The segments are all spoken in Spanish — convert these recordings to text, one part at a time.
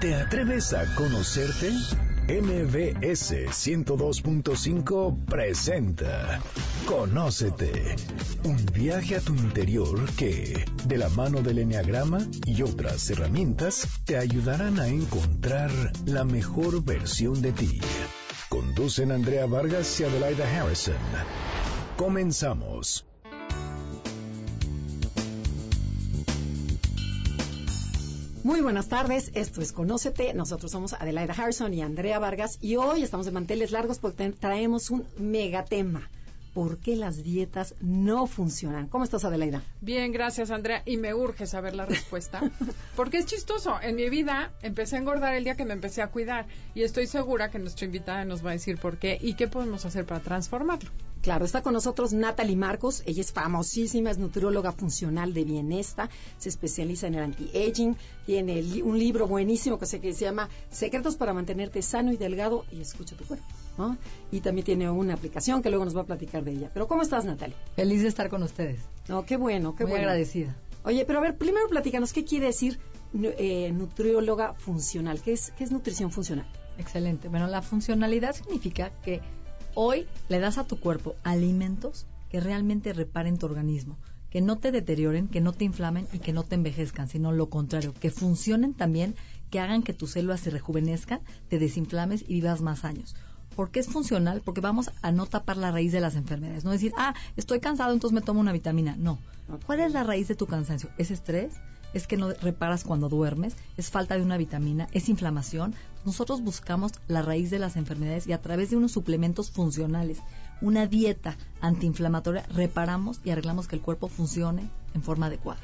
¿Te atreves a conocerte? MBS 102.5 presenta Conócete. Un viaje a tu interior que, de la mano del Enneagrama y otras herramientas, te ayudarán a encontrar la mejor versión de ti. Conducen Andrea Vargas y Adelaida Harrison. Comenzamos. Muy buenas tardes, esto es Conócete. Nosotros somos Adelaida Harrison y Andrea Vargas y hoy estamos de manteles largos porque traemos un megatema. ¿Por qué las dietas no funcionan? ¿Cómo estás, Adelaida? Bien, gracias, Andrea. Y me urge saber la respuesta. Porque es chistoso. En mi vida empecé a engordar el día que me empecé a cuidar. Y estoy segura que nuestra invitada nos va a decir por qué y qué podemos hacer para transformarlo. Claro, está con nosotros Natalie Marcos. Ella es famosísima, es nutrióloga funcional de bienestar, se especializa en el anti-aging, tiene un libro buenísimo que se, que se llama Secretos para mantenerte sano y delgado y escucha tu cuerpo. Y también tiene una aplicación que luego nos va a platicar de ella. Pero ¿cómo estás, Natalie? Feliz de estar con ustedes. No, qué bueno, qué Muy bueno. agradecida. Oye, pero a ver, primero platícanos, ¿qué quiere decir eh, nutrióloga funcional? ¿Qué es, ¿Qué es nutrición funcional? Excelente. Bueno, la funcionalidad significa que hoy le das a tu cuerpo alimentos que realmente reparen tu organismo, que no te deterioren, que no te inflamen y que no te envejezcan, sino lo contrario, que funcionen también, que hagan que tus células se rejuvenezcan, te desinflames y vivas más años. ¿Por qué es funcional? Porque vamos a no tapar la raíz de las enfermedades. No decir, ah, estoy cansado, entonces me tomo una vitamina. No. ¿Cuál es la raíz de tu cansancio? ¿Es estrés? ¿Es que no reparas cuando duermes? ¿Es falta de una vitamina? ¿Es inflamación? Nosotros buscamos la raíz de las enfermedades y a través de unos suplementos funcionales, una dieta antiinflamatoria, reparamos y arreglamos que el cuerpo funcione en forma adecuada.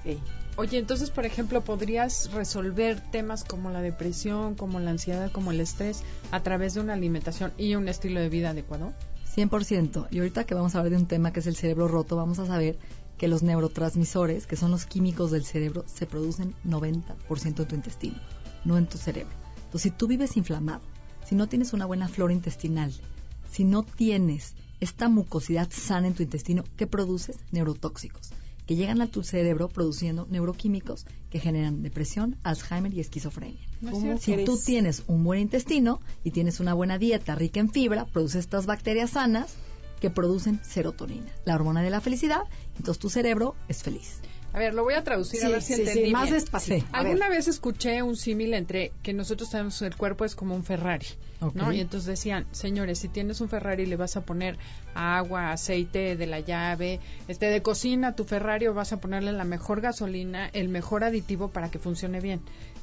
Okay. Oye, entonces, por ejemplo, ¿podrías resolver temas como la depresión, como la ansiedad, como el estrés a través de una alimentación y un estilo de vida adecuado? 100%. Y ahorita que vamos a hablar de un tema que es el cerebro roto, vamos a saber que los neurotransmisores, que son los químicos del cerebro, se producen 90% en tu intestino, no en tu cerebro. Entonces, si tú vives inflamado, si no tienes una buena flora intestinal, si no tienes esta mucosidad sana en tu intestino, ¿qué produces? Neurotóxicos que llegan a tu cerebro produciendo neuroquímicos que generan depresión, Alzheimer y esquizofrenia. ¿Cómo si tú tienes un buen intestino y tienes una buena dieta rica en fibra, produces estas bacterias sanas que producen serotonina, la hormona de la felicidad, entonces tu cerebro es feliz. A ver, lo voy a traducir a ver si sí, entendí sí, más bien. despacito. Alguna vez escuché un símil entre que nosotros tenemos el cuerpo es como un Ferrari, ¿no? Ok. Y entonces decían, señores, si tienes un Ferrari le vas a poner agua, aceite de la llave, este de cocina tu Ferrari o vas a ponerle la mejor gasolina, el mejor aditivo para que funcione bien.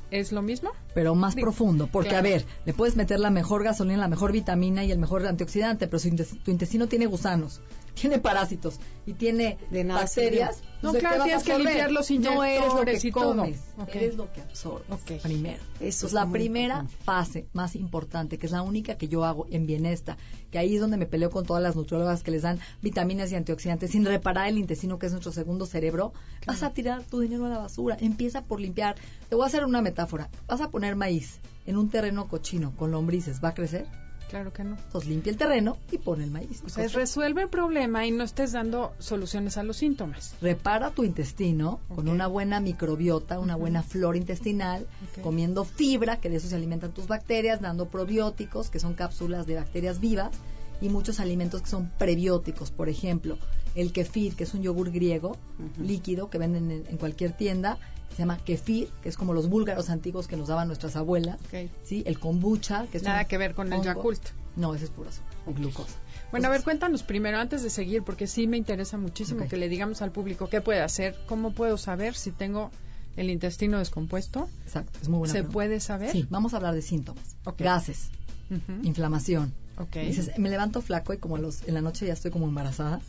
¿Es lo mismo? pero más profundo, porque claro. a ver, le puedes meter la mejor gasolina, la mejor vitamina y el mejor antioxidante, pero si tu intestino tiene gusanos, tiene parásitos y tiene De nada bacterias, sirve. No, ¿de claro, tienes que limpiar los No eres lo que comes, eres lo que absorbes primero. Eso Entonces, es la primera importante. fase más importante, que es la única que yo hago en bienestar, que ahí es donde me peleo con todas las nutriólogas que les dan vitaminas y antioxidantes sin reparar el intestino, que es nuestro segundo cerebro, vas a tirar tu dinero a la basura. Empieza por limpiar. Te voy a hacer una metáfora. Vas a poner maíz en un terreno cochino con lombrices, ¿va a crecer? Claro que no. Entonces limpia el terreno y pone el maíz. O sea, es resuelve el problema y no estés dando soluciones a los síntomas. Repara tu intestino con una buena microbiota, una buena flora intestinal, comiendo fibra, que de eso se alimentan tus bacterias, dando probióticos, que son cápsulas de bacterias vivas, y muchos alimentos que son prebióticos. Por ejemplo, el kefir, que es un yogur griego líquido que venden en, en cualquier tienda, se llama kefir, que es como los búlgaros antiguos que nos daban nuestras abuelas. ¿sí? El kombucha, que es Nada un que ver con el. Yakult. No, ese es pura azúcar, o glucosa. Bueno, a ver, cuéntanos primero, antes de seguir, porque sí me interesa muchísimo que le digamos al público qué puede hacer, cómo puedo saber si tengo el intestino descompuesto. Exacto, es muy buena ¿Se pregunta. puede saber? Sí, vamos a hablar de síntomas. Gases, inflamación. Ok. Dices, me levanto flaco y como a los, en la noche ya estoy como embarazada.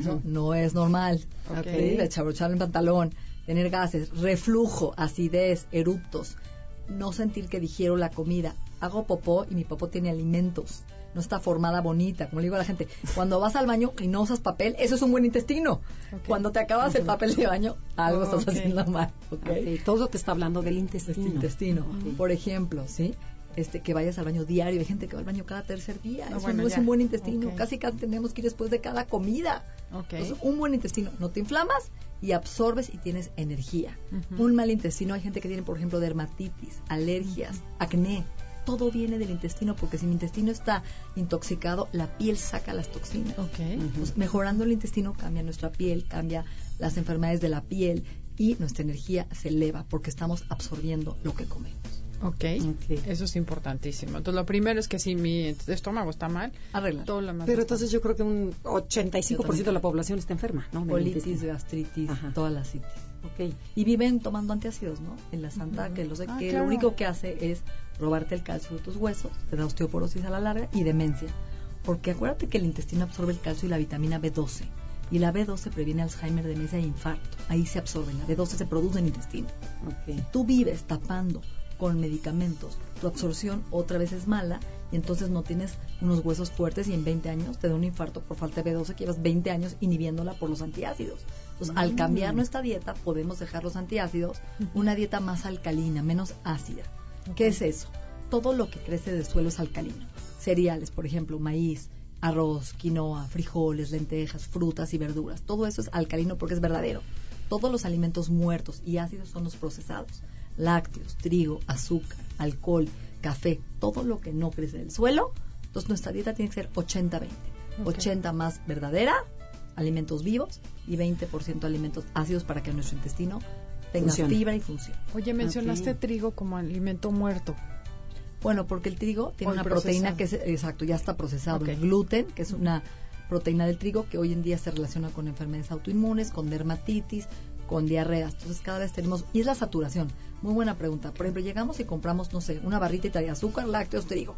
Eso no es normal. Ok. Ok. Desabrochar el pantalón, tener gases, reflujo, acidez, eruptos, no sentir que digiero la comida. Hago popó y mi popó tiene alimentos. No está formada bonita, como le digo a la gente. Cuando vas al baño y no usas papel, eso es un buen intestino. Ok. Cuando te acabas el papel de baño, algo estás Ok. haciendo mal. Todo te está hablando del intestino. Este intestino. Por ejemplo, ¿sí? Este, que vayas al baño diario. Hay gente que va al baño cada tercer día. Ah, Eso bueno, no es un buen intestino. Casi casi tenemos que ir después de cada comida. Ok. Entonces, un buen intestino. No te inflamas y absorbes y tienes energía. Un mal intestino, hay gente que tiene, por ejemplo, dermatitis, alergias, acné. Todo viene del intestino porque si mi intestino está intoxicado, la piel saca las toxinas. Ok. Pues, mejorando el intestino cambia nuestra piel, cambia las enfermedades de la piel y nuestra energía se eleva porque estamos absorbiendo lo que comemos. Ok, eso es importantísimo. Entonces, lo primero es que si mi estómago está mal, Arregla. lo Pero entonces yo creo que un 85% de la población está enferma, ¿no? Colitis, gastritis, Ajá. todas las citis. Ok. Y viven tomando antiácidos, ¿no? En la santa, que, los, Ah, que claro. lo único que hace es robarte el calcio de tus huesos, te da osteoporosis a la larga y demencia. Porque acuérdate que el intestino absorbe el calcio y la vitamina B12. Y la B12 previene Alzheimer, demencia e infarto. Ahí se absorben. La B12 se produce en el intestino. Ok. tú vives tapando con medicamentos, tu absorción otra vez es mala y entonces no tienes unos huesos fuertes y en 20 años te da un infarto por falta de B12 que llevas 20 años inhibiéndola por los antiácidos. Entonces, al cambiar nuestra dieta podemos dejar los antiácidos, una dieta más alcalina, menos ácida. ¿Qué es eso? Todo lo que crece del suelo es alcalino. Cereales, por ejemplo, maíz, arroz, quinoa, frijoles, lentejas, frutas y verduras. Todo eso es alcalino porque es verdadero. Todos los alimentos muertos y ácidos son los procesados. Lácteos, trigo, azúcar, alcohol, café, todo lo que no crece del suelo. Entonces nuestra dieta tiene que ser 80-20. Ok. 80 más verdadera, alimentos vivos, y 20% alimentos ácidos para que nuestro intestino tenga fibra y funcione. Oye, mencionaste Ok. trigo como alimento muerto. Bueno, porque el trigo tiene O el una proteína que es, exacto, ya está procesado. El gluten, que es una proteína del trigo que hoy en día se relaciona con enfermedades autoinmunes, con dermatitis, con diarreas. Entonces cada vez tenemos, y es la saturación. Muy buena pregunta. Por ejemplo, llegamos y compramos, no sé, una barrita y trae azúcar, lácteos, trigo.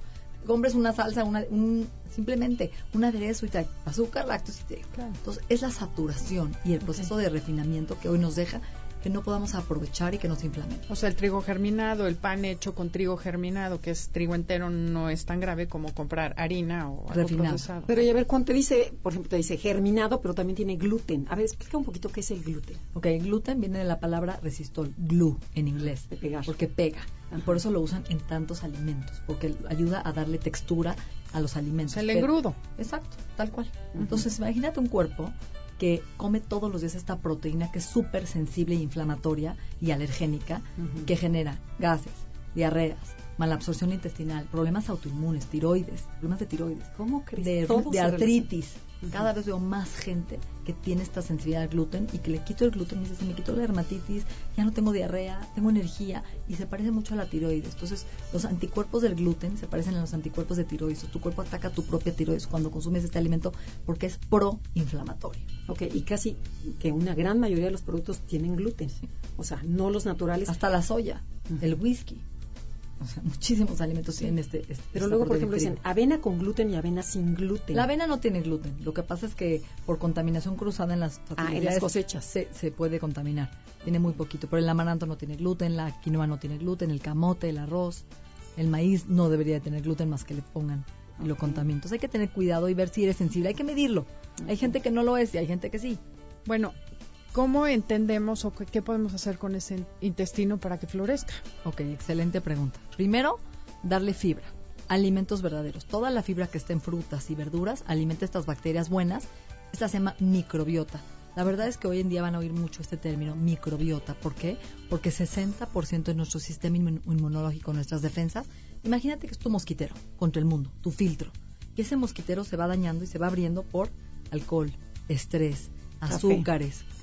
Compres una salsa, una, un, simplemente un aderezo y trae azúcar, lácteos y trigo. Claro. Entonces es la saturación y el proceso de refinamiento que hoy nos deja que no podamos aprovechar y que nos inflamemos. O sea, el trigo germinado, el pan hecho con trigo germinado, que es trigo entero, no es tan grave como comprar harina o algo Refinado. procesado. Pero y a ver, cuando te dice, por ejemplo, te dice germinado, pero también tiene gluten. A ver, explica un poquito qué es el gluten. Ok, gluten viene de la palabra resistol, glue en inglés, De pegar. porque pega. Y por eso lo usan en tantos alimentos, porque ayuda a darle textura a los alimentos. el Pero- engrudo. Exacto, tal cual. Entonces, imagínate un cuerpo que come todos los días esta proteína que es súper sensible inflamatoria y alergénica, que genera gases, diarreas, malabsorción intestinal, problemas autoinmunes, tiroides, problemas de tiroides, ¿Cómo crees? de, artritis. Cada vez veo más gente que tiene esta sensibilidad al gluten y que le quito el gluten y dice, se me quitó la dermatitis, ya no tengo diarrea, tengo energía y se parece mucho a la tiroides. Entonces, los anticuerpos del gluten se parecen a los anticuerpos de tiroides. Tu cuerpo ataca tu propia tiroides cuando consumes este alimento porque es proinflamatorio. Ok, y casi que una gran mayoría de los productos tienen gluten. O sea, no los naturales. Hasta la soya, el whisky. O sea, muchísimos alimentos tienen este, este- pero esta luego, por ejemplo, dicen avena con gluten y avena sin gluten. La avena no tiene gluten. Lo que pasa es que por contaminación cruzada en las Ah, en las facilidades cosechas. se, se puede contaminar. Tiene muy poquito. Pero el amaranto no tiene gluten, la quinoa no tiene gluten, el camote, el arroz, el maíz no debería de tener gluten más que le pongan y lo Ok. contaminen. Entonces hay que tener cuidado y ver si eres sensible. Hay que medirlo. Hay gente que no lo es y hay gente que sí. Bueno, ¿cómo entendemos o qué, podemos hacer con ese intestino para que florezca? Ok, excelente pregunta. Primero, darle fibra. Alimentos verdaderos. Toda la fibra que está en frutas y verduras alimenta estas bacterias buenas. Esta se llama microbiota. La verdad es que hoy en día van a oír mucho este término microbiota. ¿Por qué? Porque 60% de nuestro sistema inmun- inmunológico, nuestras defensas, imagínate que es tu mosquitero contra el mundo, tu filtro. Y ese mosquitero se va dañando y se va abriendo por alcohol, estrés, azúcares, café,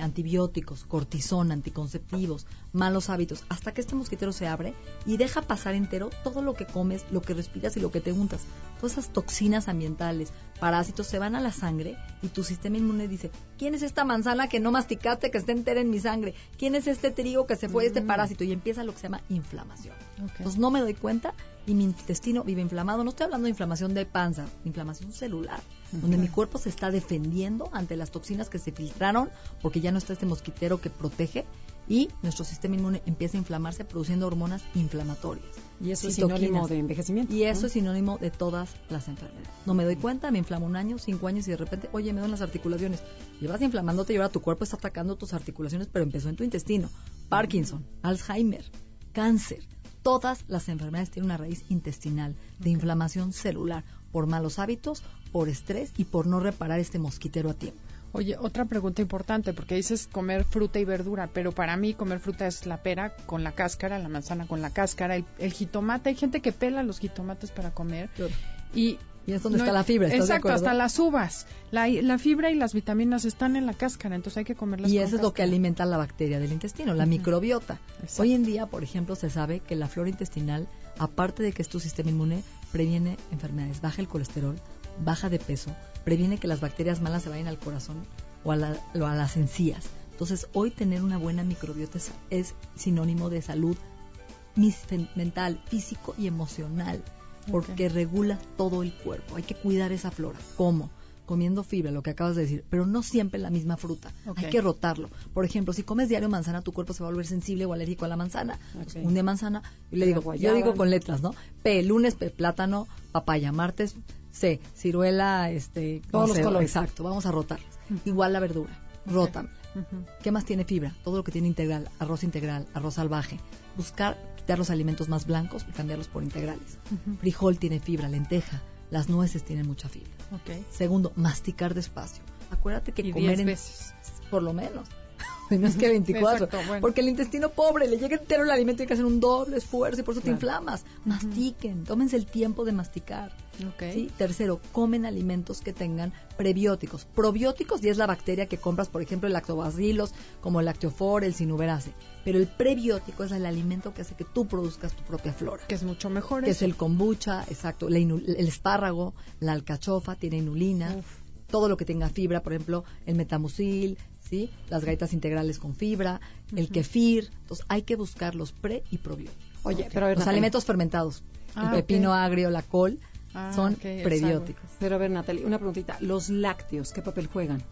antibióticos, cortisona, anticonceptivos, malos hábitos, hasta que este mosquitero se abre y deja pasar entero todo lo que comes, lo que respiras y lo que te untas. Todas esas toxinas ambientales, parásitos se van a la sangre y tu sistema inmune dice, ¿quién es esta manzana que no masticaste que está entera en mi sangre? ¿Quién es este trigo que se fue este parásito? Y empieza lo que se llama inflamación. Entonces no me doy cuenta y mi intestino vive inflamado. No estoy hablando de inflamación de panza, inflamación celular, donde mi cuerpo se está defendiendo ante las toxinas que se filtraron porque ya no está este mosquitero que protege y nuestro sistema inmune empieza a inflamarse produciendo hormonas inflamatorias. Y eso es sinónimo de envejecimiento. Y eso ¿no? es sinónimo de todas las enfermedades. No me doy cuenta, me inflamo un año, cinco años y de repente, oye, me duelen las articulaciones. Llevas inflamándote y ahora tu cuerpo está atacando tus articulaciones, pero empezó en tu intestino. Parkinson, Alzheimer, cáncer. Todas las enfermedades tienen una raíz intestinal de inflamación celular por malos hábitos, por estrés y por no reparar este mosquitero a tiempo. Oye, otra pregunta importante, porque dices comer fruta y verdura, pero para mí comer fruta es la pera con la cáscara, la manzana con la cáscara, el, jitomate. Hay gente que pela los jitomates para comer. Y y es donde está la fibra. exacto, hasta las uvas. La, la, fibra y las vitaminas están en la cáscara, entonces hay que comerlas. Y eso es lo que alimenta la bacteria del intestino, la microbiota. Hoy en día, por ejemplo, se sabe que la flora intestinal, aparte de que es tu sistema inmune, previene enfermedades, baja el colesterol, baja de peso, previene que las bacterias malas se vayan al corazón o a, las encías. Entonces, hoy tener una buena microbiota es sinónimo de salud mental, físico y emocional porque regula todo el cuerpo. Hay que cuidar esa flora. ¿Cómo? Comiendo fibra, lo que acabas de decir, pero no siempre la misma fruta. Hay que rotarlo. Por ejemplo, si comes diario manzana, tu cuerpo se va a volver sensible o alérgico a la manzana. un día manzana, y le digo, yo digo con letras, ¿no? P, lunes, P, plátano, papaya, martes, C, ciruela, este, todos los colores. Exacto, vamos a rotar. Igual la verdura, rotan. ¿Qué más tiene fibra? Todo lo que tiene integral, arroz integral, arroz salvaje. Buscar los alimentos más blancos y cambiarlos por integrales. Frijol tiene fibra, lenteja, las nueces tienen mucha fibra. Segundo, masticar despacio. Acuérdate que comer en, veces. por lo menos. no es que 24. Porque el intestino pobre le llega entero el alimento y hay que hacer un doble esfuerzo y por eso te inflamas. Mastiquen, tómense el tiempo de masticar. Tercero, comen alimentos que tengan prebióticos. Probióticos y es la bacteria que compras, por ejemplo, el lactobacillus, como el lactofor, el sinuberase. Pero el prebiótico es el alimento que hace que tú produzcas tu propia flora. Que es mucho mejor. Que es el kombucha, exacto. el espárrago, la alcachofa, tiene inulina. Todo lo que tenga fibra, por ejemplo, el metamucil, ¿sí? Las galletas integrales con fibra, el kefir. Entonces, hay que buscar los pre y probióticos. Oye, pero los alimentos fermentados, el ah, pepino agrio, la col, Ah, son prebióticos. Pero a ver, Natalie, una preguntita. Los lácteos, ¿qué papel juegan?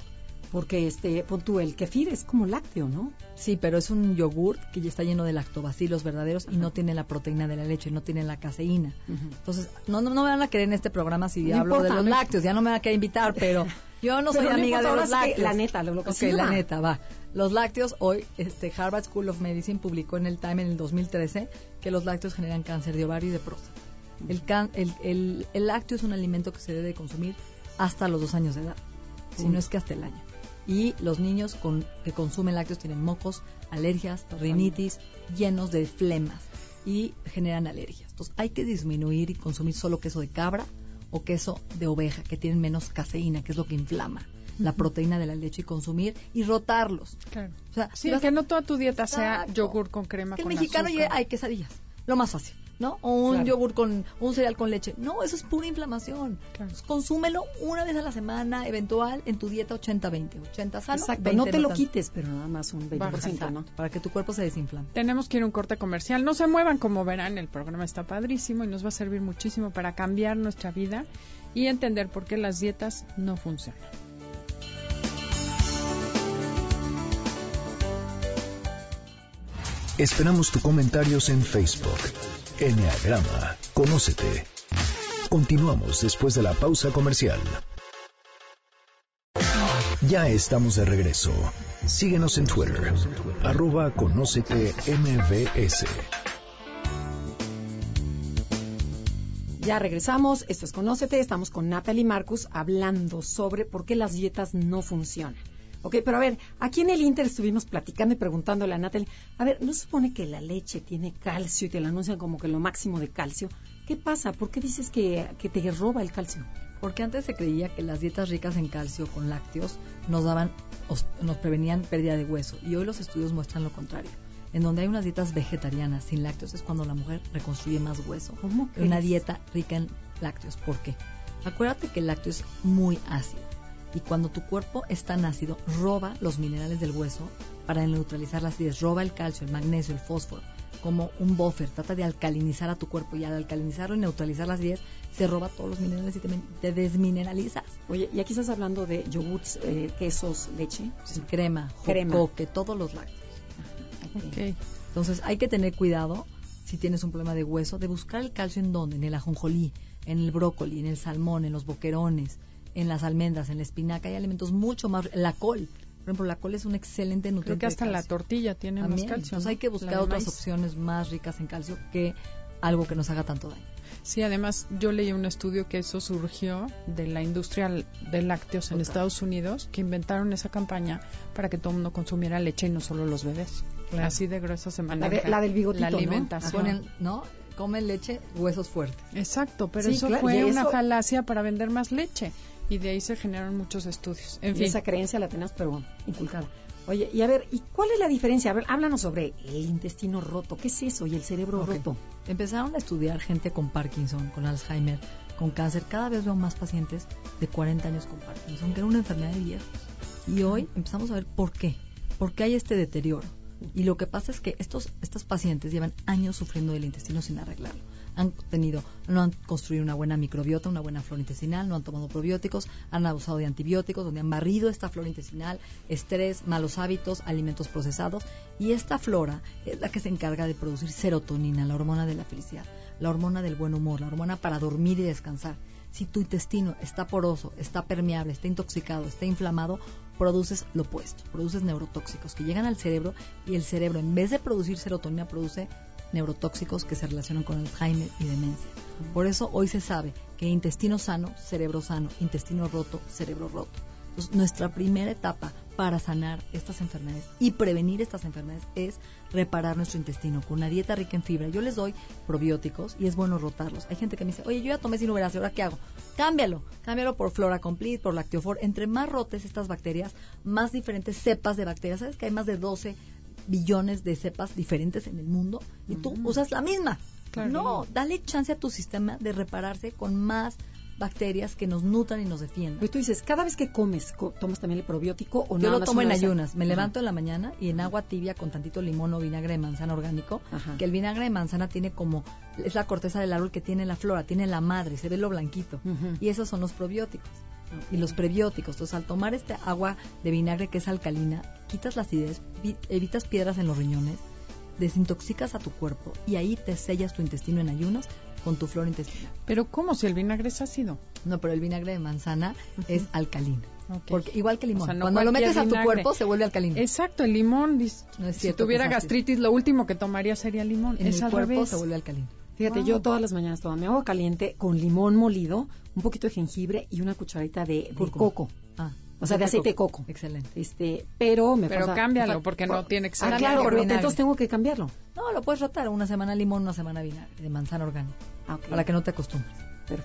Porque este, pon tú, el kefir es como lácteo, ¿no? Sí, pero es un yogur que ya está lleno de lactobacilos verdaderos y no tiene la proteína de la leche, no tiene la caseína. Entonces, no, no, me van a querer en este programa si hablo de los lácteos, ya no me van a querer invitar, pero yo no soy amiga de los lácteos. la neta, lo, que okay, la neta, va. Los lácteos, hoy este Harvard School of Medicine publicó en el Time en el 2013 que los lácteos generan cáncer de ovario y de próstata. El, el, lácteo es un alimento que se debe consumir hasta los dos años de edad, si no es que hasta el año. Y los niños con, que consumen lácteos tienen mocos, alergias, rinitis, llenos de flemas y generan alergias. Entonces hay que disminuir y consumir solo queso de cabra o queso de oveja, que tienen menos caseína, que es lo que inflama la proteína de la leche y consumir y rotarlos. Claro. O sea, sí, que no toda tu dieta sea yogur con crema. Que el mexicano hay quesadillas, lo más fácil. ¿No? O un yogur con un cereal con leche. No, eso es pura inflamación. consúmelo una vez a la semana, eventual, en tu dieta 80-20. 80 sano, Exacto, no te lo quites, pero nada más un 20%, ¿no? Para que tu cuerpo se desinflame. Tenemos que ir a un corte comercial. No se muevan, como verán, el programa está padrísimo y nos va a servir muchísimo para cambiar nuestra vida y entender por qué las dietas no funcionan. Esperamos tus comentarios en Facebook Enneagrama, conócete. Continuamos después de la pausa comercial. Ya estamos de regreso. Síguenos en Twitter, arroba conócete mbs. Ya regresamos, esto es Conócete, estamos con Natalie Marcus hablando sobre por qué las dietas no funcionan. Ok, pero a ver, aquí en el Inter estuvimos platicando y preguntándole a Natalie, a ver, ¿no se supone que la leche tiene calcio y te la anuncian como que lo máximo de calcio? ¿Qué pasa? ¿Por qué dices que, que te roba el calcio? Porque antes se creía que las dietas ricas en calcio con lácteos nos daban, nos prevenían pérdida de hueso y hoy los estudios muestran lo contrario. En donde hay unas dietas vegetarianas sin lácteos es cuando la mujer reconstruye más hueso. ¿Cómo Una dieta rica en lácteos. ¿Por qué? Acuérdate que el lácteo es muy ácido y cuando tu cuerpo es tan ácido, roba los minerales del hueso para neutralizar las acidez, roba el calcio, el magnesio, el fósforo, como un buffer, trata de alcalinizar a tu cuerpo y al alcalinizarlo y neutralizar las acidez, se roba todos los minerales y te, desmineralizas. Oye, y aquí estás hablando de yogurts, eh, quesos, leche. crema, crema. que todos los lácteos. Entonces hay que tener cuidado si tienes un problema de hueso, de buscar el calcio en dónde, en el ajonjolí, en el brócoli, en el salmón, en los boquerones, en las almendras, en la espinaca, hay alimentos mucho más, la col, por ejemplo, la col es un excelente nutriente. Creo que hasta la tortilla tiene más calcio. Entonces hay que buscar otras opciones más ricas en calcio que algo que nos haga tanto daño. Sí, además yo leí un estudio que eso surgió de la industria de lácteos en Estados Unidos, que inventaron esa campaña para que todo el mundo consumiera leche y no solo los bebés. Así de gruesa se maneja. La, del bigotito, La alimentación. ¿no? Comen leche, huesos fuertes. Exacto, pero eso fue una falacia para vender más leche. Y de ahí se generaron muchos estudios. En fin. esa creencia la tenés, pero inculcada. Oye, y a ver, ¿y cuál es la diferencia? A ver, háblanos sobre el intestino roto. ¿Qué es eso? Y el cerebro roto. Empezaron a estudiar gente con Parkinson, con Alzheimer, con cáncer. Cada vez veo más pacientes de 40 años con Parkinson, que era una enfermedad de viejo. Y hoy empezamos a ver por qué. ¿Por qué hay este deterioro? Y lo que pasa es que estos, estos pacientes llevan años sufriendo del intestino sin arreglarlo han tenido, no han construido una buena microbiota, una buena flora intestinal, no han tomado probióticos, han abusado de antibióticos, donde han barrido esta flora intestinal, estrés, malos hábitos, alimentos procesados. Y esta flora es la que se encarga de producir serotonina, la hormona de la felicidad, la hormona del buen humor, la hormona para dormir y descansar. Si tu intestino está poroso, está permeable, está intoxicado, está inflamado, produces lo opuesto, produces neurotóxicos que llegan al cerebro y el cerebro en vez de producir serotonina produce neurotóxicos que se relacionan con Alzheimer y demencia. Por eso hoy se sabe que intestino sano, cerebro sano, intestino roto, cerebro roto. Nuestra primera etapa para sanar estas enfermedades y prevenir estas enfermedades es reparar nuestro intestino con una dieta rica en fibra. Yo les doy probióticos y es bueno rotarlos. Hay gente que me dice, oye, yo ya tomé sinuberase, ¿ahora qué hago? Cámbialo, cámbialo por Flora Complete, por Lactiofor. Entre más rotes estas bacterias, más diferentes cepas de bacterias. ¿Sabes que hay más de 12 billones de cepas diferentes en el mundo y tú mm. usas la misma. No, dale chance a tu sistema de repararse con más bacterias que nos nutran y nos defiendan. Y tú dices, cada vez que comes, ¿tomas también el probiótico o no? Yo lo tomo en ayunas. Me levanto en la mañana y en agua tibia con tantito limón o vinagre de manzana orgánico, que el vinagre de manzana tiene como, es la corteza del árbol que tiene la flora, tiene la madre, se ve lo blanquito. Y esos son los probióticos y los prebióticos. Entonces, al tomar este agua de vinagre que es alcalina, quitas la acidez, evitas piedras en los riñones, desintoxicas a tu cuerpo y ahí te sellas tu intestino en ayunas con tu flora intestinal. Pero ¿cómo si el vinagre es ácido? No, pero el vinagre de manzana es alcalino. Porque igual que el limón. Cuando lo metes a tu cuerpo se vuelve alcalino. Exacto, el limón. No es cierto, si tuviera gastritis, lo último que tomaría sería limón. En el cuerpo se vuelve alcalino. Fíjate, yo todas las mañanas tomo mi agua caliente con limón molido, un poquito de jengibre y una cucharadita de, coco. Ah, o sea, de aceite de coco. Excelente. Este, pero me Pero cámbialo porque no tiene que ser. Ah, claro, pero entonces tengo que cambiarlo. No, lo puedes rotar una semana limón, una semana vinagre de manzana orgánica. Ah, para que no te acostumbres.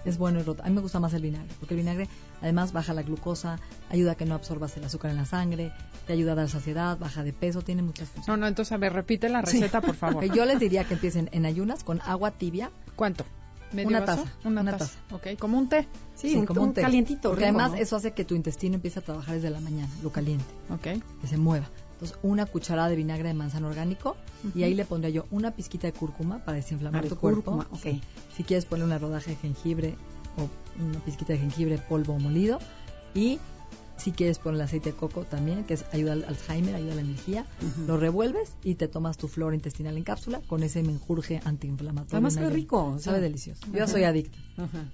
Es bueno el rotar. A mí me gusta más el vinagre, porque el vinagre además baja la glucosa, ayuda a que no absorbas el azúcar en la sangre, te ayuda a dar saciedad, baja de peso, tiene muchas funciones. No, no, entonces a ver, repite la receta, por favor. Yo les diría que empiecen en ayunas con agua tibia. ¿Cuánto? Una taza. Una, taza. Ok, como un té. Sí, como un, té. calientito. Porque además eso hace que tu intestino empiece a trabajar desde la mañana, lo caliente. Ok. Que se mueva. Entonces, una cucharada de vinagre de manzana orgánico y ahí le pondría yo una pizquita de cúrcuma para desinflamar tu cuerpo. Okay. Si quieres poner una rodaja de jengibre o una pizquita de jengibre polvo molido y si quieres poner el aceite de coco también, que es, ayuda al Alzheimer, ayuda a la energía, lo revuelves y te tomas tu flora intestinal en cápsula con ese menjurje antiinflamatorio. Además, qué rico. Sabe delicioso. Yo soy adicta.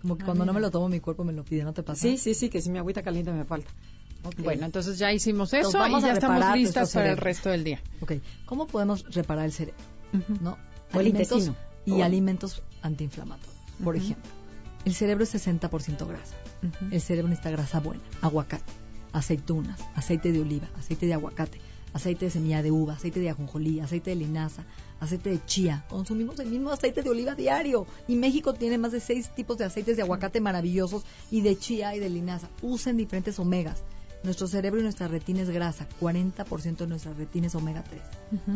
Como que cuando no me lo tomo, mi cuerpo me lo pide, ¿no te pasa? Sí, sí, sí, que si mi agüita caliente me falta. Bueno, entonces ya hicimos eso y ya estamos listas para el resto del día. Ok, ¿cómo podemos reparar el cerebro? ¿No? O el intestino. Y alimentos antiinflamatorios. Por ejemplo, el cerebro es 60% grasa. El cerebro necesita grasa buena, aguacate, aceitunas, aceite de oliva, aceite de aguacate, aceite de semilla de uva, aceite de ajonjolí, aceite de linaza, aceite de chía. Consumimos el mismo aceite de oliva diario. Y México tiene más de seis tipos de aceites de aguacate maravillosos y de chía y de linaza. Usen diferentes omegas. Nuestro cerebro y nuestra retina es grasa. 40% de nuestra retina es omega 3.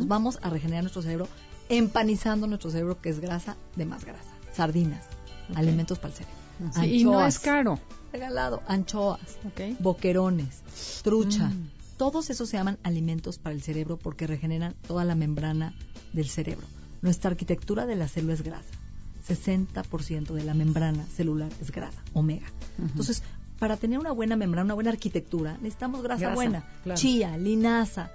vamos a regenerar nuestro cerebro empanizando nuestro cerebro que es grasa de más grasa. Sardinas, alimentos para el cerebro. y no es caro. Regalado, anchoas, boquerones, trucha. Mm. Todos esos se llaman alimentos para el cerebro porque regeneran toda la membrana del cerebro. Nuestra arquitectura de la célula es grasa. 60% de la membrana celular es grasa, omega. Entonces, para tener una buena membrana, una buena arquitectura, necesitamos grasa, buena. Chía, linaza,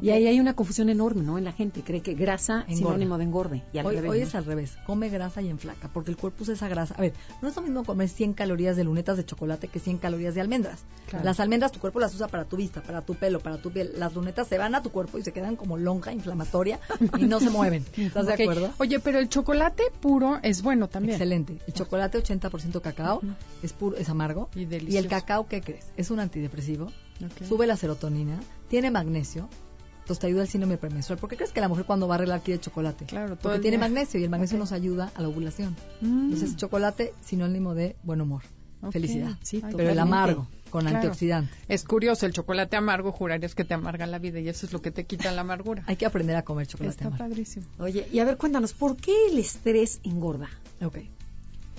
Y ahí hay una confusión enorme, ¿no? En la gente cree que grasa es sinónimo de engorde. Y al hoy, revés, hoy ¿no? es al revés, come grasa y enflaca, porque el cuerpo usa esa grasa. A ver, no es lo mismo comer 100 calorías de lunetas de chocolate que 100 calorías de almendras. Claro. Las almendras tu cuerpo las usa para tu vista, para tu pelo, para tu piel. Las lunetas se van a tu cuerpo y se quedan como lonja inflamatoria y no se mueven. ¿Estás de acuerdo? Oye, pero el chocolate puro es bueno también. Excelente. El chocolate 80% cacao es puro, es amargo. Y el delicioso. cacao, ¿qué crees? Es un antidepresivo, sube la serotonina, tiene magnesio, entonces te ayuda al síndrome premenstrual. ¿Por qué crees que la mujer cuando va a arreglar quiere chocolate? Claro, todo Porque tiene magnesio y el magnesio nos ayuda a la ovulación. Mm. Entonces, chocolate sinónimo de buen humor, felicidad. Sí, Ay, Pero el amargo, con Claro. antioxidantes. Es curioso, el chocolate amargo jurarías que te amarga la vida y eso es lo que te quita la amargura. Hay que aprender a comer chocolate Está amargo. padrísimo. Oye, y a ver, cuéntanos, ¿por qué el estrés engorda? Ok.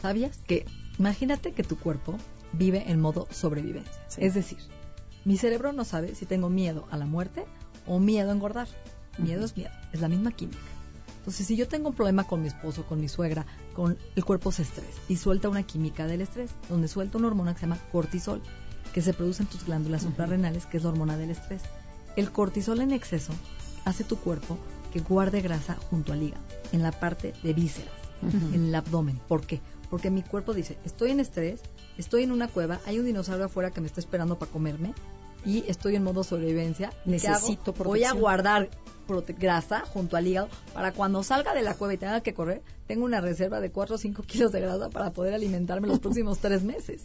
¿Sabías que imagínate que tu cuerpo vive en modo sobrevivencia? Sí. Es decir, mi cerebro no sabe si tengo miedo a la muerte o miedo a engordar. Miedo es miedo, es la misma química. Entonces, si yo tengo un problema con mi esposo, con mi suegra, con el cuerpo se estresa y suelta una química del estrés, donde suelta una hormona que se llama cortisol, que se produce en tus glándulas suprarrenales, que es la hormona del estrés. El cortisol en exceso hace tu cuerpo que guarde grasa junto al hígado, en la parte de vísceras, en el abdomen. ¿Por qué? Porque mi cuerpo dice, estoy en estrés, estoy en una cueva, hay un dinosaurio afuera que me está esperando para comerme y estoy en modo sobrevivencia. ¿Qué Necesito hago? Voy a protección. guardar grasa junto al hígado para cuando salga de la cueva y tenga que correr, tengo una reserva de 4 o 5 kilos de grasa para poder alimentarme los próximos tres meses.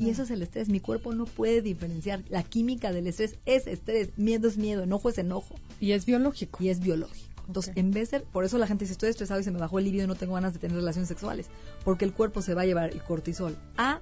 Y eso es el estrés. Mi cuerpo no puede diferenciar. La química del estrés es estrés, miedo es miedo, enojo es enojo Y es biológico. y es biológico. Entonces, en vez de, por eso la gente dice, estoy estresado y se me bajó el libido y no tengo ganas de tener relaciones sexuales, porque el cuerpo se va a llevar el cortisol a,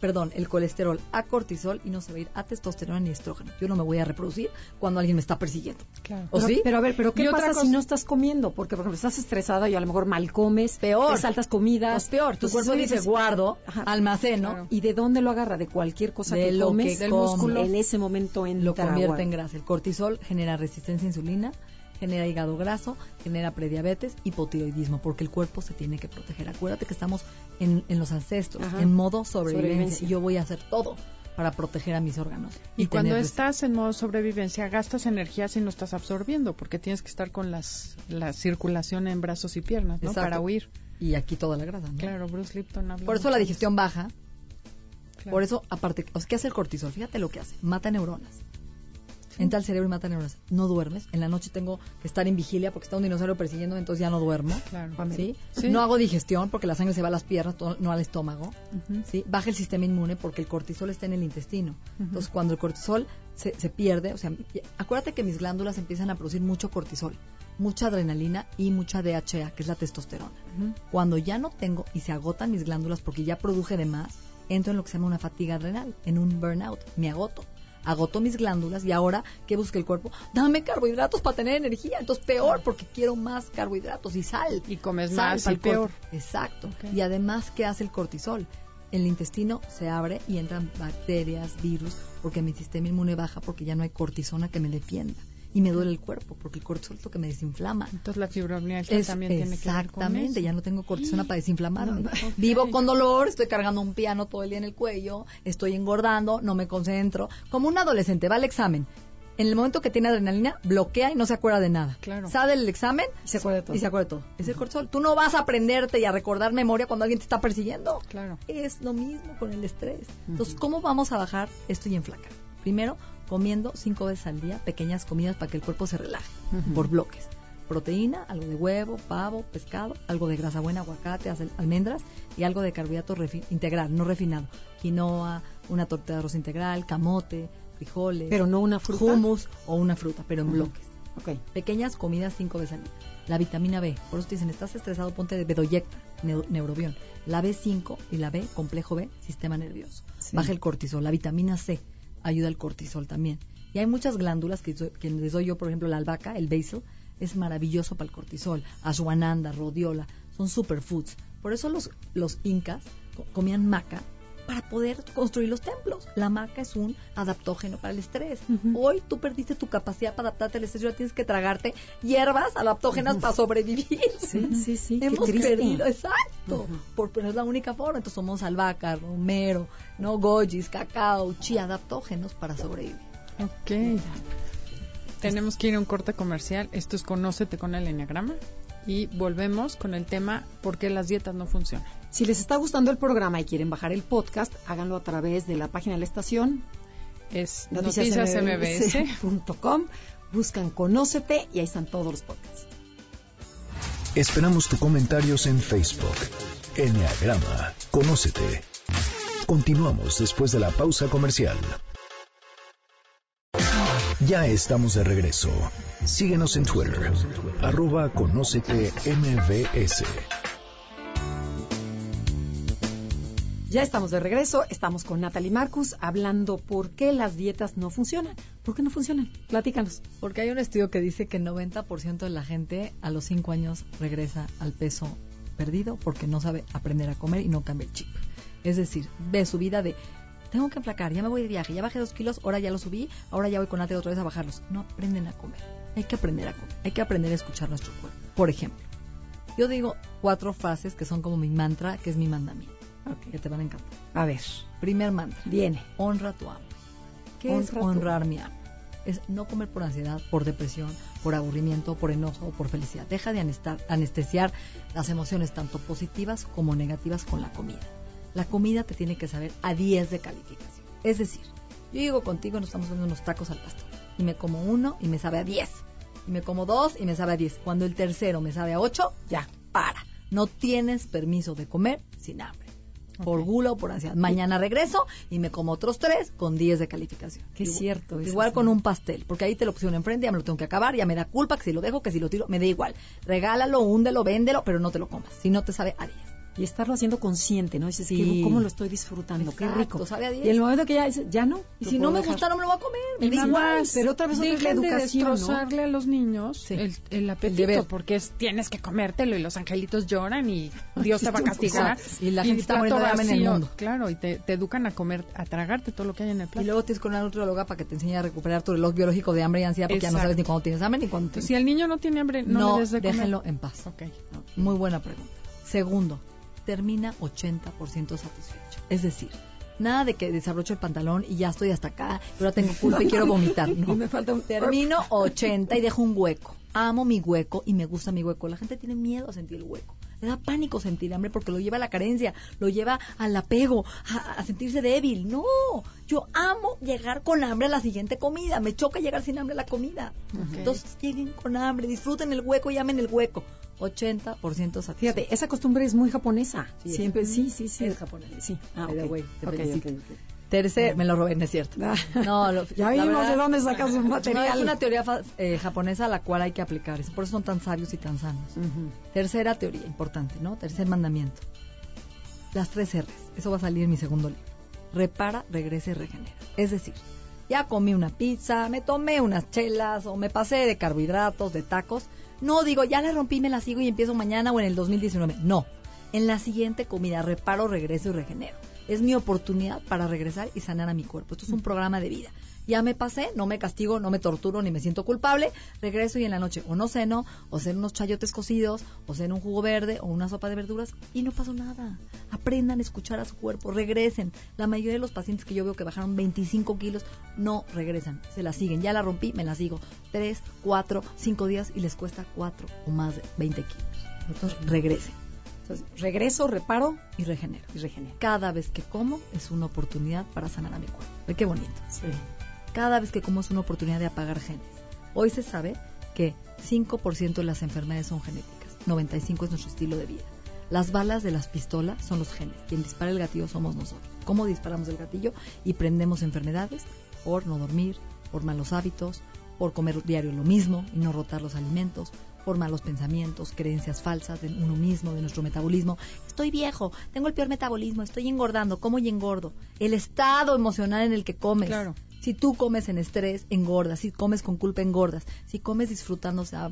perdón, el colesterol a cortisol y no se va a ir a testosterona ni estrógeno. Yo no me voy a reproducir cuando alguien me está persiguiendo. Claro. ¿O pero, sí? pero a ver, ¿pero qué pasa cosa- si no estás comiendo? Porque, por ejemplo, estás estresada y a lo mejor mal comes. Peor. Te saltas comidas. Es peor, tu Entonces, cuerpo dice, dices, guardo, Ajá. almaceno, Claro. ¿Y de dónde lo agarra? De cualquier cosa De que lo comes. que del músculo. En ese momento entra lo convierte agua. en grasa. El cortisol genera resistencia a insulina, genera hígado graso, genera prediabetes, hipotiroidismo, porque el cuerpo se tiene que proteger. Acuérdate que estamos en, en los ancestros, Ajá. en modo sobrevivencia, Sobrevivencia. y yo voy a hacer todo para proteger a mis órganos. Y cuando tener estás en modo sobrevivencia, gastas energía si no estás absorbiendo, porque tienes que estar con las, la circulación en brazos y piernas, ¿no? Exacto. Para huir. Y aquí toda la grasa, ¿no? Claro, Bruce Lipton habla Por eso la digestión baja, Claro. por eso, aparte, ¿qué hace el cortisol? Fíjate lo que hace, mata neuronas. Entra al cerebro y mata neuronas. No duermes. En la noche tengo que estar en vigilia porque está un dinosaurio persiguiendo, entonces ya no duermo. Claro. ¿sí? Sí. No hago digestión porque la sangre se va a las piernas, no al estómago. ¿sí? Baja el sistema inmune porque el cortisol está en el intestino. Entonces, cuando el cortisol se, se pierde, o sea, acuérdate que mis glándulas empiezan a producir mucho cortisol, mucha adrenalina y mucha DHA, que es la testosterona. Cuando ya no tengo y se agotan mis glándulas porque ya produje de más, entro en lo que se llama una fatiga adrenal, en un burnout. Me agoto. Agoto mis glándulas y ahora, ¿qué busca el cuerpo? Dame carbohidratos para tener energía. Entonces, peor porque quiero más carbohidratos y sal. Y comes Sal más y peor. Exacto. Y además, ¿qué hace el cortisol? El intestino se abre y entran bacterias, virus, porque mi sistema inmune baja porque ya no hay cortisona que me defienda. Y me duele el cuerpo porque el cortisol es lo que me desinflama. Entonces la fibromialgia Es- también tiene que con exactamente, ya no tengo cortisona para desinflamarme. No, ok. Vivo con dolor, estoy cargando un piano todo el día en el cuello, estoy engordando, no me concentro. Como un adolescente va al examen. En el momento que tiene adrenalina, bloquea y no se acuerda de nada. Claro. Sale del examen Y se acuerda de todo. y se acuerda de todo. Es el cortisol. Tú no vas a aprenderte y a recordar memoria cuando alguien te está persiguiendo. Claro. Es lo mismo con el estrés. Entonces, ¿cómo vamos a bajar esto y enflacar? Primero, comiendo cinco veces al día pequeñas comidas para que el cuerpo se relaje por bloques. Proteína, algo de huevo, pavo, pescado, algo de grasa buena, aguacate, al- almendras y algo de carbohidrato integral, no refinado. Quinoa, una torta de arroz integral, camote, frijoles, Pero no una fruta. hummus o una fruta, pero en bloques. Ok. Pequeñas comidas cinco veces al día. La vitamina B, por eso te dicen, estás estresado, ponte de bedoyecta, neu- neurobión. La B5 y la B, complejo B, sistema nervioso. Sí. Baja el cortisol. La vitamina C ayuda al cortisol también. Y hay muchas glándulas que, que les doy yo, por ejemplo, la albahaca, el basil, es maravilloso para el cortisol. Ashwananda, rodiola, son superfoods. Por eso los, los incas co- comían maca para poder construir los templos. La maca es un adaptógeno para el estrés. Hoy tú perdiste tu capacidad para adaptarte al estrés y ahora tienes que tragarte hierbas adaptógenas para sobrevivir. Sí, sí, sí. Hemos perdido, exacto. Ujú. Por, pero es la única forma. Entonces somos albahaca, romero, no gojis, cacao, chía, adaptógenos para sobrevivir. Ok. Tenemos que ir a un corte comercial. Esto es Conócete con el Enneagrama. Y volvemos con el tema ¿Por qué las dietas no funcionan? Si les está gustando el programa y quieren bajar el podcast, háganlo a través de la página de la estación. Es noticiasmbs.com. Buscan Conócete y ahí están todos los podcasts. Esperamos tus comentarios en Facebook. Enneagrama. Conócete. Continuamos después de la pausa comercial. Ya estamos de regreso. Síguenos en Twitter. Arroba Conócete MBS. Ya estamos de regreso, estamos con Natalie Marcus hablando por qué las dietas no funcionan. ¿Por qué no funcionan? Platícanos. Porque hay un estudio que dice que el 90% de la gente a los 5 años regresa al peso perdido porque no sabe aprender a comer y no cambia el chip. Es decir, ve su vida de tengo que aplacar, ya me voy de viaje, ya bajé dos kilos, ahora ya lo subí, ahora ya voy con Natalie otra vez a bajarlos. No aprenden a comer. Hay que aprender a comer, hay que aprender a escuchar nuestro cuerpo. Por ejemplo, yo digo cuatro frases que son como mi mantra, que es mi mandamiento que te van a encantar. A ver. Primer mantra. Viene. Honra tu hambre. ¿Qué es honrar mi hambre? Es no comer por ansiedad, por depresión, por aburrimiento, por enojo o por felicidad. Deja de anestesiar las emociones tanto positivas como negativas con la comida. La comida te tiene que saber a 10 de calificación. Es decir, yo llego contigo y nos estamos dando unos tacos al pastor. Y me como uno y me sabe a 10. Y me como dos y me sabe a 10. Cuando el tercero me sabe a 8, ya, para. No tienes permiso de comer sin hambre por gula o por ansiedad. Mañana regreso y me como otros tres con 10 de calificación. Qué cierto. Igual con un pastel, porque ahí te lo pusieron enfrente, ya me lo tengo que acabar, ya me da culpa que si lo dejo, que si lo tiro, me da igual. Regálalo, húndelo, véndelo, pero no te lo comas. Si no te sabe a 10 y estarlo haciendo consciente, ¿no? Dices, sí. ¿cómo lo estoy disfrutando? Qué rico. Sabe a y el momento que ya ya no. Y si no me gusta, no me lo voy a comer. Me igual. Pero otra vez otra es la educación, de destrozarle a los niños el, apetito, porque es, tienes que comértelo y los angelitos lloran y Dios te va a castigar. y la gente está muriendo de en el mundo. Claro, y te, educan a comer, a tragarte todo lo que hay en el plato. Y luego tienes con una nutrióloga para que te enseñe a recuperar tu reloj biológico de hambre y ansiedad, porque ya no sabes ni cuándo tienes hambre ni cuándo Si el niño no tiene hambre, no, le des de déjenlo en paz. Okay. Muy buena pregunta. Segundo, termina 80% satisfecho. Es decir, nada de que desabrocho el pantalón y ya estoy hasta acá, y ahora tengo culpa y quiero vomitar. No, me falta un termino 80 y dejo un hueco. Amo mi hueco y me gusta mi hueco. La gente tiene miedo a sentir el hueco. Le da pánico sentir hambre porque lo lleva a la carencia, lo lleva al apego, a, sentirse débil. No, yo amo llegar con hambre a la siguiente comida. Me choca llegar sin hambre a la comida. Entonces lleguen con hambre, disfruten el hueco y amen el hueco. 80% satisfecho. Fíjate, esa costumbre es muy japonesa. Siempre, sí, sí, sí. Es japonesa. Sí. Ah, okay. Tercer, me lo robé, no es cierto. Ah. No, ya vimos de dónde sacas su material. es una teoría eh, japonesa a la cual hay que aplicar. Por eso son tan sabios y tan sanos. Tercera teoría, importante, ¿no? Tercer mandamiento. Las tres R's. Eso va a salir en mi segundo libro. Repara, regresa y regenera. Es decir, ya comí una pizza, me tomé unas chelas o me pasé de carbohidratos, de tacos no digo, ya la rompí, me la sigo y empiezo mañana o en el 2019. No. En la siguiente comida reparo, regreso y regenero. Es mi oportunidad para regresar y sanar a mi cuerpo. Esto es un programa de vida. Ya me pasé, no me castigo, no me torturo ni me siento culpable. Regreso y en la noche o no ceno, o ceno unos chayotes cocidos, o ceno un jugo verde o una sopa de verduras y no pasó nada. Aprendan a escuchar a su cuerpo, regresen. La mayoría de los pacientes que yo veo que bajaron 25 kilos no regresan, se la siguen. Ya la rompí, me la sigo. Tres, cuatro, cinco días y les cuesta cuatro o más de 20 kilos. Entonces regresen. Entonces, regreso, reparo y regenero. Y regenero. Cada vez que como es una oportunidad para sanar a mi cuerpo. qué bonito. Sí. Cada vez que como es una oportunidad de apagar genes. Hoy se sabe que 5% de las enfermedades son genéticas, 95% es nuestro estilo de vida. Las balas de las pistolas son los genes. Quien dispara el gatillo somos nosotros. ¿Cómo disparamos el gatillo? Y prendemos enfermedades por no dormir, por malos hábitos, por comer diario lo mismo y no rotar los alimentos, por malos pensamientos, creencias falsas de uno mismo, de nuestro metabolismo. Estoy viejo, tengo el peor metabolismo, estoy engordando, ¿cómo y engordo? El estado emocional en el que comes. Claro. Si tú comes en estrés, engordas. Si comes con culpa, engordas. Si comes disfrutando, o sea,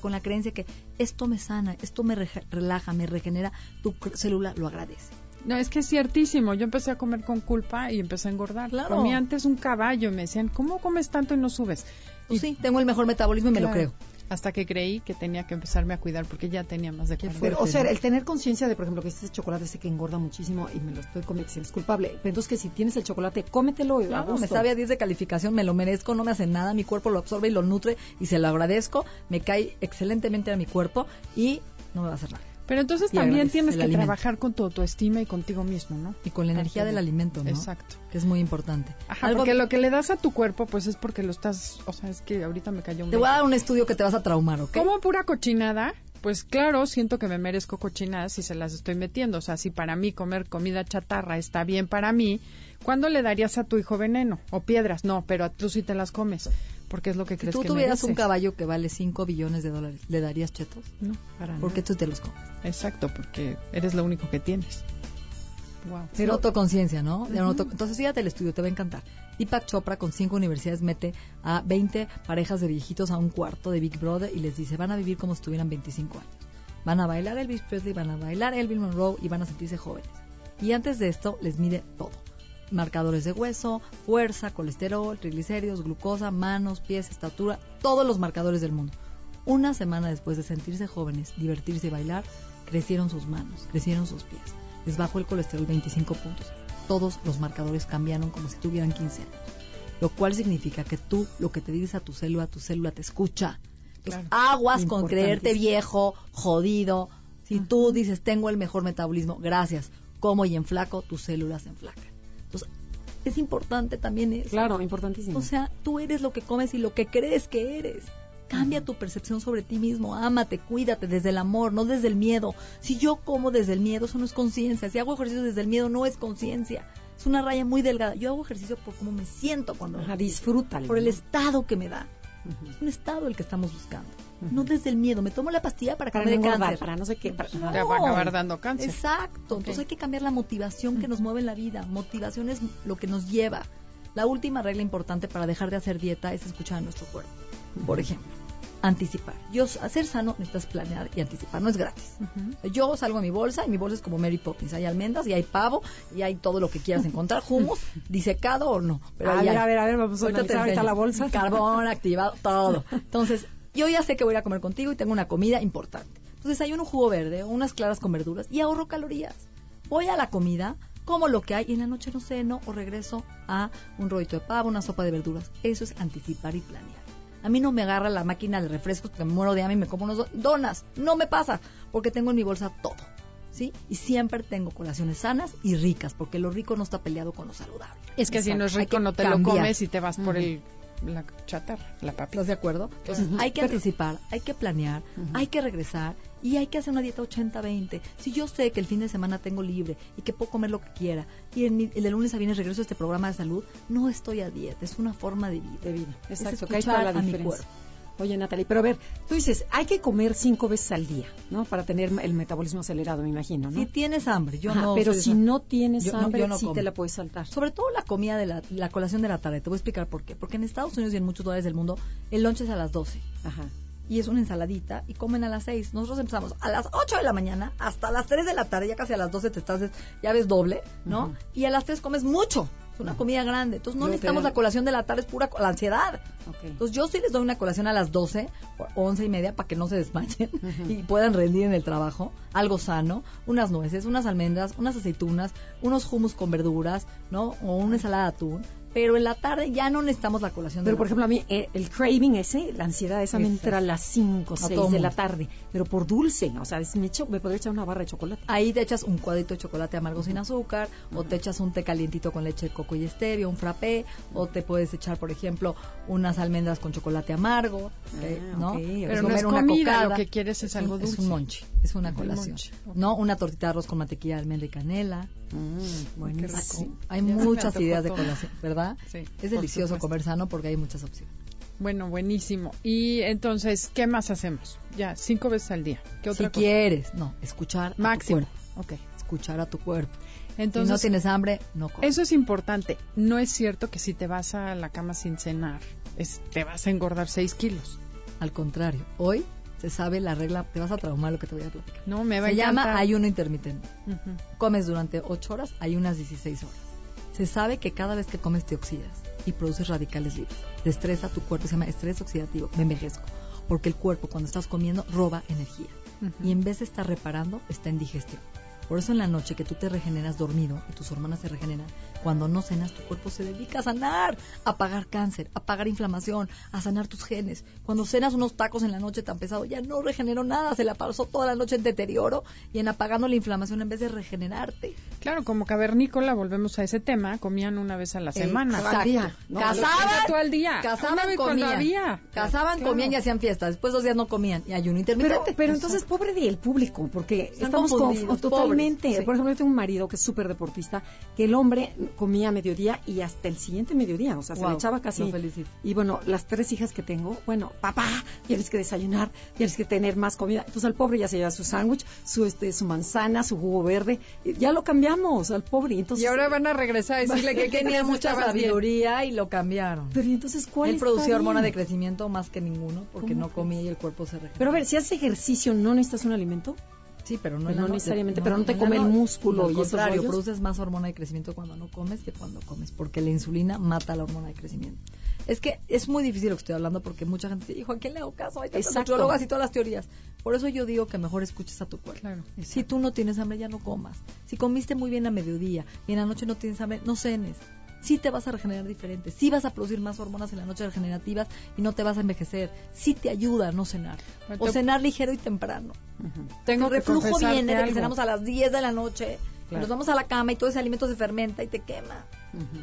con la creencia que esto me sana, esto me relaja, me regenera, tu célula lo agradece. No, es que es ciertísimo. Yo empecé a comer con culpa y empecé a engordar. Claro. Comí antes un caballo. Me decían, ¿cómo comes tanto y no subes? Pues sí, tengo el mejor metabolismo y me lo creo. Hasta que creí que tenía que empezarme a cuidar porque ya tenía más de Qué 40. fuerte. o sea, el tener conciencia de, por ejemplo, que este chocolate sé que engorda muchísimo y me lo estoy comiendo, es culpable. Pero entonces que si tienes el chocolate, cómetelo a Claro, gusto. me sabe a 10 de calificación, me lo merezco, no me hace nada, mi cuerpo lo absorbe y lo nutre y se lo agradezco, me cae excelentemente a mi cuerpo y no me va a hacer nada. Pero entonces también tienes que alimento. trabajar con tu autoestima y contigo mismo, ¿no? Y con la energía del de- alimento, ¿no? Exacto. Que es muy importante. Ajá, Algo- porque lo que le das a tu cuerpo, pues es porque lo estás, o sea, es que ahorita me cayó un Te voy a 20. dar un estudio que te vas a traumar, ¿ok? Como pura cochinada, pues claro, siento que me merezco cochinadas si se las estoy metiendo. O sea, si para mí comer comida chatarra está bien para mí, ¿cuándo le darías a tu hijo veneno o piedras? No, pero a tú sí te las comes, porque es lo que Si crees tú que tuvieras un caballo que vale 5 billones de dólares, ¿le darías chetos? No, para ¿Por qué nada. tú te los comes? Exacto, porque eres lo único que tienes. Wow. Pero autoconciencia, ¿no? De auto- Entonces, fíjate el estudio, te va a encantar. Deepak Chopra con cinco universidades mete a 20 parejas de viejitos a un cuarto de Big Brother y les dice, van a vivir como si tuvieran 25 años. Van a bailar Elvis Presley, van a bailar Elvin Monroe y van a sentirse jóvenes. Y antes de esto les mide todo. Marcadores de hueso, fuerza, colesterol, triglicéridos, glucosa, manos, pies, estatura, todos los marcadores del mundo. Una semana después de sentirse jóvenes, divertirse y bailar, crecieron sus manos, crecieron sus pies. Les bajó el colesterol 25 puntos. Todos los marcadores cambiaron como si tuvieran 15 años. Lo cual significa que tú, lo que te dices a tu célula, tu célula te escucha. Aguas con creerte viejo, jodido. Si tú dices, tengo el mejor metabolismo, gracias, como y enflaco, tus células se enflacan. Es importante también eso. Claro, importantísimo. O sea, tú eres lo que comes y lo que crees que eres. Cambia tu percepción sobre ti mismo, ámate, cuídate desde el amor, no desde el miedo. Si yo como desde el miedo, eso no es conciencia. Si hago ejercicio desde el miedo, no es conciencia. Es una raya muy delgada. Yo hago ejercicio por cómo me siento cuando Ajá, disfrútalo. por el estado que me da. Es un estado el que estamos buscando. No desde el miedo. Me tomo la pastilla para que Para no no engordar, cáncer. para no sé qué. para- Te va a acabar dando cáncer. Exacto. Entonces hay que cambiar la motivación que nos mueve en la vida. Motivación es lo que nos lleva. La última regla importante para dejar de hacer dieta es escuchar a nuestro cuerpo. Por ejemplo, anticipar. Yo, hacer sano necesitas planear y anticipar. No es gratis. Yo salgo a mi bolsa y mi bolsa es como Mary Poppins. Hay almendras y hay pavo y hay todo lo que quieras encontrar. Hummus, disecado o no. Pero a ver, hay. a ver, a ver, vamos a Ahorita te analizar ahorita la bolsa. Carbón activado, todo. Entonces, yo ya sé que voy a comer contigo y tengo una comida importante. Entonces, hay un jugo verde o unas claras con verduras y ahorro calorías. Voy a la comida, como lo que hay y en la noche no ceno o regreso a un rollito de pavo, una sopa de verduras. Eso es anticipar y planear. A mí no me agarra la máquina de refrescos porque me muero de hambre y me como unos do- donas. No me pasa porque tengo en mi bolsa todo. ¿Sí? Y siempre tengo colaciones sanas y ricas, porque lo rico no está peleado con lo saludable. Es que si no es rico que no te lo comes y te vas por el la chatarra, la papi. ¿Estás de acuerdo? Entonces, hay que anticipar, hay que planear, hay que regresar y hay que hacer una dieta 80-20. Si yo sé que el fin de semana tengo libre y que puedo comer lo que quiera y en mi- el de lunes a viernes regreso a este programa de salud, no estoy a dieta, es una forma de vida. de vida. Es Exacto, que la a mi cuerpo. Oye, Natalie, pero a ver, tú dices, hay que comer cinco veces al día, ¿no? Para tener el metabolismo acelerado, me imagino, ¿no? Si tienes hambre, yo Ajá, no. pero si esa- no tienes Yo no- hambre, yo no sí como. te la puedes saltar. Sobre todo la comida de la, la colación de la tarde. Te voy a explicar por qué. Porque en Estados Unidos y en muchos lugares del mundo, el lunch es a las 12. Ajá. y es una ensaladita y comen a las 6. Nosotros empezamos a las 8 de la mañana hasta las 3 de la tarde, ya casi a las 12 te estás, ya ves doble, ¿no? Y a las 3 comes mucho. Es una comida grande. Entonces no necesitamos la colación de la tarde, es pura la ansiedad. Entonces yo sí les doy una colación a las 12 o 11 y media para que no se desmayen y puedan rendir en el trabajo. Algo sano, unas nueces, unas almendras, unas aceitunas, unos hummus con verduras, ¿no? O una ensalada de atún. Pero en la tarde ya no necesitamos la colación de Pero, por ejemplo, a mí eh, el craving ese, la ansiedad esa me entra a las 5, A 6 todo de la tarde, pero por dulce, o sea, es- me, echo- me podría echar una barra de chocolate. Ahí te echas un cuadrito de chocolate amargo sin azúcar, o te echas un té calientito con leche de coco y stevia, un frappé, o te puedes echar, por ejemplo, unas almendras con chocolate amargo, eh, Ah, ¿no? ok, Puedes Pero no comer es una comida, cocada. lo que quieres es algo dulce. Es un monchi, es una Un colación. ¿No? Una tortita de arroz con mantequilla de almendra y canela. Mm, buenísimo. Hay Ya muchas ideas de colación, ¿verdad? Sí, es delicioso comer sano porque hay muchas opciones. Bueno, buenísimo. Y entonces, ¿qué más hacemos? Ya, cinco veces al día. ¿Qué Si otra cosa? quieres, no, escuchar a Máximo. tu cuerpo. Ok. Escuchar a tu cuerpo. Entonces, si no tienes hambre, no comes. eso es importante. No es cierto que si te vas a la cama sin cenar, es- te vas a engordar seis kilos. Al contrario, hoy se sabe la regla, te vas a traumar lo que te voy a platicar. No, me va a Se llama encantar. ayuno intermitente. Comes durante 8 horas, ayunas 16 horas. Se sabe que cada vez que comes te oxidas y produces radicales libres. Te estresa tu cuerpo, se llama estrés oxidativo, me envejezco. porque el cuerpo cuando estás comiendo roba energía. Y en vez de estar reparando, está en digestión. Por eso en la noche que tú te regeneras dormido y tus hormonas se regeneran, cuando no cenas, tu cuerpo se dedica a sanar, a pagar cáncer, a pagar inflamación, a sanar tus genes. Cuando cenas unos tacos en la noche tan pesado, ya no regeneró nada, se la pasó toda la noche en deterioro y en apagando la inflamación en vez de regenerarte. Claro, como cavernícola, volvemos a ese tema, comían una vez a la semana. Exacto. No, casaban, todo el día. casaban, Una vez cuando comían. había. Casaban, Claro. comían y hacían fiestas. Después dos días no comían y ayuno Pero, intermitente. pero entonces, pobre del público, porque Están estamos con, confundidos, totalmente. pobres, sí. Por ejemplo, yo tengo un marido que es súper deportista, que el hombre comía a mediodía y hasta el siguiente mediodía, o sea, se le echaba casi. Y bueno, las tres hijas que tengo, bueno, papá, tienes que desayunar, tienes que tener más comida. Entonces al pobre ya se lleva su sándwich, su este, su manzana, su jugo verde. y Ya lo cambiamos al pobre. Entonces, Y ahora van a regresar a decirle que tenía mucha sabiduría y lo cambiaron. Pero ¿y entonces, ¿cuál Él producía hormona de crecimiento más que ninguno porque ¿Cómo no comía y el cuerpo se regeneró. Pero a ver, si haces ejercicio, ¿no necesitas un alimento? Sí, pero no, Pero noche. necesariamente, pero no te come el músculo Al contrario, produces más hormona de crecimiento cuando no comes que cuando comes, porque la insulina mata la hormona de crecimiento. Es que es muy difícil lo que estoy hablando porque mucha gente dice, hijo, ¿a quién le hago caso? Hay tantas nutriólogas y todas las teorías. Por eso yo digo que mejor escuches a tu cuerpo. Claro. Si tú no tienes hambre, ya no comas. Si comiste muy bien a mediodía y en la noche no tienes hambre, no cenes. Sí te vas a regenerar diferente, sí vas a producir más hormonas en la noche regenerativas y no te vas a envejecer. Sí te ayuda a no cenar. O cenar ligero y temprano. Tengo el reflujo viene de que cenamos a las 10 de la noche, y Claro. nos vamos a la cama y todo ese alimento se fermenta y te quema.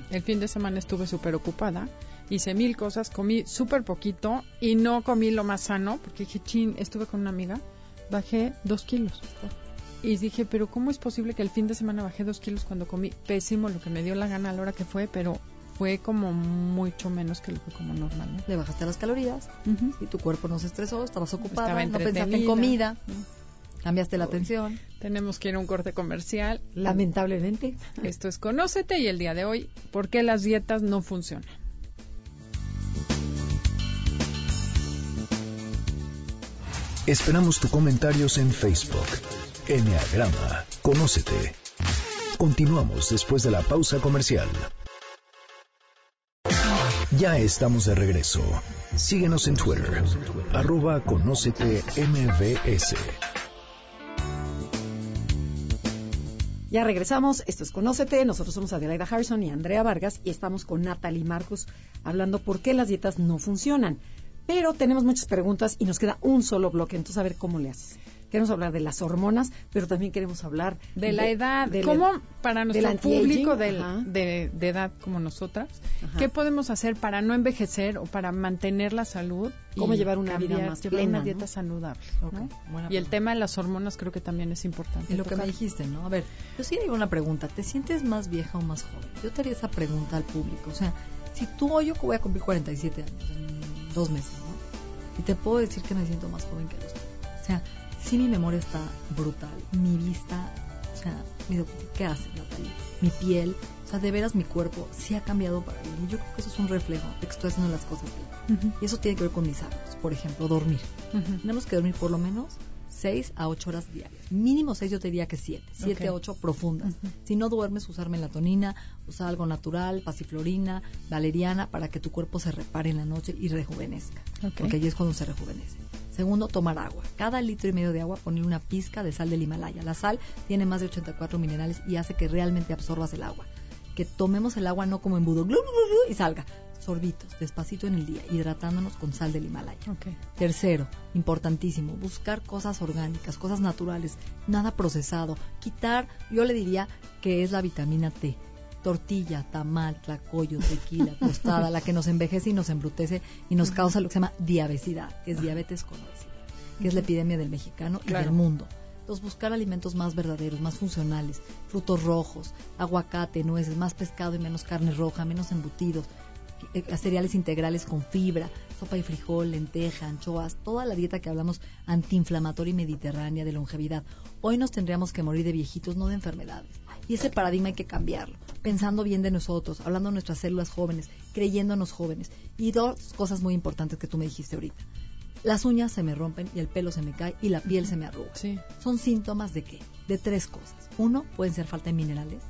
El fin de semana estuve súper ocupada, hice mil cosas, comí súper poquito y no comí lo más sano, porque dije, chin, estuve con una amiga, bajé dos kilos. Y dije, pero ¿cómo es posible que el fin de semana bajé dos kilos cuando comí pésimo lo que me dio la gana a la hora que fue, pero fue como mucho menos que lo que como normal, ¿no? Le bajaste las calorías y tu cuerpo no se estresó, estabas ocupada, Estaba no pensaste en comida, cambiaste la atención. Tenemos que ir a un corte comercial. Lamentablemente. Esto es Conócete y el día de hoy, ¿por qué las dietas no funcionan? Esperamos tus comentarios en Facebook. Enneagrama, conócete. Continuamos después de la pausa comercial. Ya estamos de regreso. Síguenos en Twitter, arroba conócete MBS. Ya regresamos, esto es Conócete, nosotros somos Adelaida Harrison y Andrea Vargas y estamos con Natalie Marcos hablando por qué las dietas no funcionan. Pero tenemos muchas preguntas y nos queda un solo bloque, entonces a ver cómo le haces. Queremos hablar de las hormonas, pero también queremos hablar De la edad, de la- ¿cómo para del nuestro público del- Ajá. de, de edad como nosotras, Ajá. qué podemos hacer para no envejecer o para mantener la salud? y Cómo llevar una vida más llevar plena, una ¿no? dieta saludable. Y el tema de las hormonas creo que también es importante. Y lo que me dijiste, ¿no? A ver, yo sí digo una pregunta. ¿Te sientes más vieja o más joven? Yo te haría esa pregunta al público. O sea, si tú hoy yo voy a cumplir 47 años en dos meses, ¿no? Y te puedo decir que me siento más joven que los. O sea, sí mi memoria está brutal. Mi vista, o sea, ¿qué haces, Natalia? Mi piel, o sea, de veras mi cuerpo sí ha cambiado para. Y yo creo que eso es un reflejo de que estoy haciendo las cosas bien. Y eso tiene que ver con mis hábitos. Por ejemplo, dormir. Tenemos que dormir por lo menos 6 a 8 horas diarias. Mínimo 6 yo te diría que 7. 7 a Ok. 8 profundas. Si no duermes, usar melatonina, usar algo natural, pasiflorina, valeriana, para que tu cuerpo se repare en la noche y rejuvenezca. Porque ahí es cuando se rejuvenece. Segundo, tomar agua. Cada litro y medio de agua poner una pizca de sal del Himalaya. La sal tiene más de 84 minerales y hace que realmente absorbas el agua. Que tomemos el agua no como embudo, glu, glu, glu, glu, y salga. Sorbitos, despacito en el día, hidratándonos con sal del Himalaya. Ok. Tercero, importantísimo, buscar cosas orgánicas, cosas naturales, nada procesado. Quitar, yo le diría que es la vitamina T. Tortilla, tamal, tlacoyo, tequila, tostada, la que nos envejece y nos embrutece y nos causa lo que se llama diabesidad, que es diabetes con obesidad, que es la epidemia del mexicano y del mundo. Entonces, buscar alimentos más verdaderos, más funcionales, frutos rojos, aguacate, nueces, más pescado y menos carne roja, menos embutidos, eh, cereales integrales con fibra, sopa y frijol, lenteja, anchoas, toda la dieta que hablamos antiinflamatoria y mediterránea de longevidad. Hoy nos tendríamos que morir de viejitos, no de enfermedades. Y ese paradigma hay que cambiarlo, pensando bien de nosotros, hablando de nuestras células jóvenes, creyéndonos jóvenes. Y dos cosas muy importantes que tú me dijiste ahorita. Las uñas se me rompen y el pelo se me cae y la piel se me arruga. Sí. Son síntomas de qué? De tres cosas. Uno, pueden ser falta de minerales.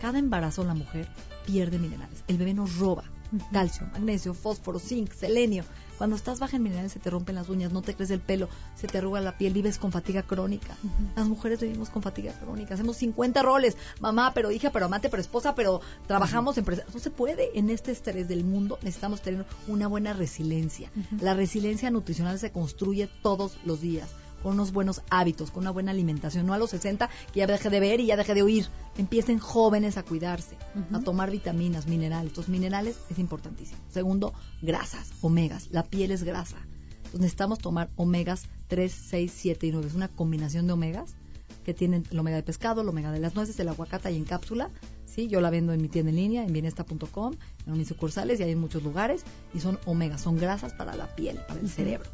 Cada embarazo la mujer pierde minerales. El bebé nos roba. calcio, magnesio, fósforo, zinc, selenio. Cuando estás baja en minerales se te rompen las uñas, no te crece el pelo, se te arruga la piel, vives con fatiga crónica. Las mujeres vivimos con fatiga crónica, hacemos 50 roles, mamá, pero hija, pero amante, pero esposa, pero trabajamos en empresa. No se puede en este estrés del mundo, necesitamos tener una buena resiliencia. La resiliencia nutricional se construye todos los días con unos buenos hábitos, con una buena alimentación, no a los 60 que ya deje de ver y ya deje de oír. Empiecen jóvenes a cuidarse, a tomar vitaminas, minerales. Los minerales es importantísimo. Segundo, grasas, omegas. La piel es grasa. Entonces necesitamos tomar omegas 3, 6, 7 y 9. Es una combinación de omegas que tienen el omega de pescado, el omega de las nueces, el aguacate y en cápsula. Sí, yo la vendo en mi tienda en línea, en bienesta.com, en mis sucursales y hay en muchos lugares. Y son omegas, son grasas para la piel, para el cerebro.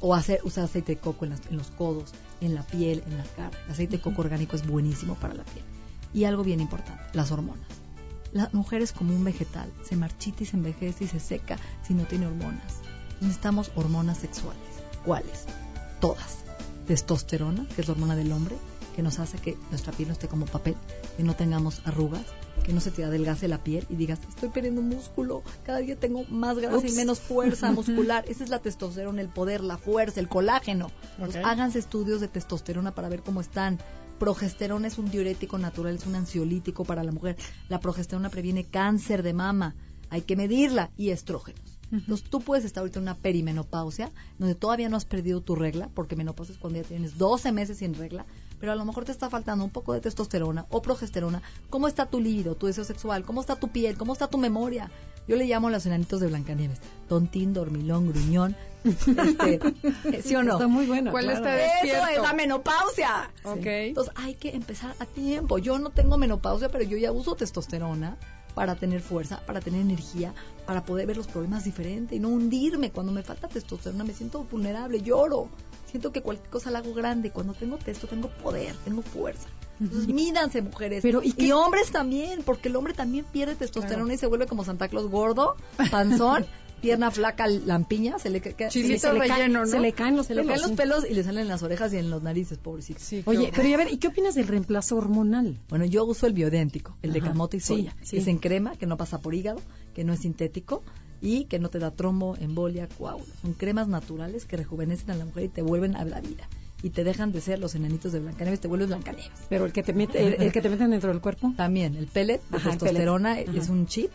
O hacer, usar aceite de coco en, los codos, en la piel, en la cara. El aceite de coco orgánico es buenísimo para la piel. Y algo bien importante, las hormonas. La mujer es como un vegetal, se marchita y se envejece y se seca si no tiene hormonas. Necesitamos hormonas sexuales. ¿Cuáles? Todas. Testosterona, que es la hormona del hombre, que nos hace que nuestra piel no esté como papel, que no tengamos arrugas, que no se te adelgace la piel y digas, estoy perdiendo músculo, cada día tengo más grasa y menos fuerza muscular. Esa es la testosterona, el poder, la fuerza, el colágeno. háganse estudios de testosterona para ver cómo están. Progesterona es un diurético natural, es un ansiolítico para la mujer. La progesterona previene cáncer de mama. Hay que medirla y estrógenos. Entonces tú puedes estar ahorita en una perimenopausia, donde todavía no has perdido tu regla, porque menopausia es cuando ya tienes 12 meses sin regla, pero a lo mejor te está faltando un poco de testosterona o progesterona. ¿Cómo está tu libido, tu deseo sexual? ¿Cómo está tu piel? ¿Cómo está tu memoria? Yo le llamo a los enanitos de Blancanieves. Tontín, dormilón, gruñón. Este, ¿Sí o no? Está muy bueno. ¿Cuál está despierto? Eso es la menopausia. Entonces hay que empezar a tiempo. Yo no tengo menopausia, pero yo ya uso testosterona para tener fuerza, para tener energía, para poder ver los problemas diferente y no hundirme. Cuando me falta testosterona me siento vulnerable, lloro siento que cualquier cosa la hago grande. Cuando tengo texto, tengo poder, tengo fuerza. Entonces, mídanse, mujeres. Pero, ¿y, hombres también, porque el hombre también pierde testosterona y se vuelve como Santa Claus gordo, panzón. pierna flaca, lampiña, se le, se, se, le caen, ¿no? se le caen los se pelos. Le caen los pelos y le salen en las orejas y en los narices, pobrecito. Oye, pero a ver, ¿y qué opinas del reemplazo hormonal? Bueno, yo uso el biodéntico, el de camote y soya, que es en crema, que no pasa por hígado, que no es sintético y que no te da trombo, embolia, coágulos. Son cremas naturales que rejuvenecen a la mujer y te vuelven a la vida. Y te dejan de ser los enanitos de Blancanieves, te vuelves Blancanieves. Pero el que te mete, el, que te meten dentro del cuerpo. También, el pellet de testosterona es un chip,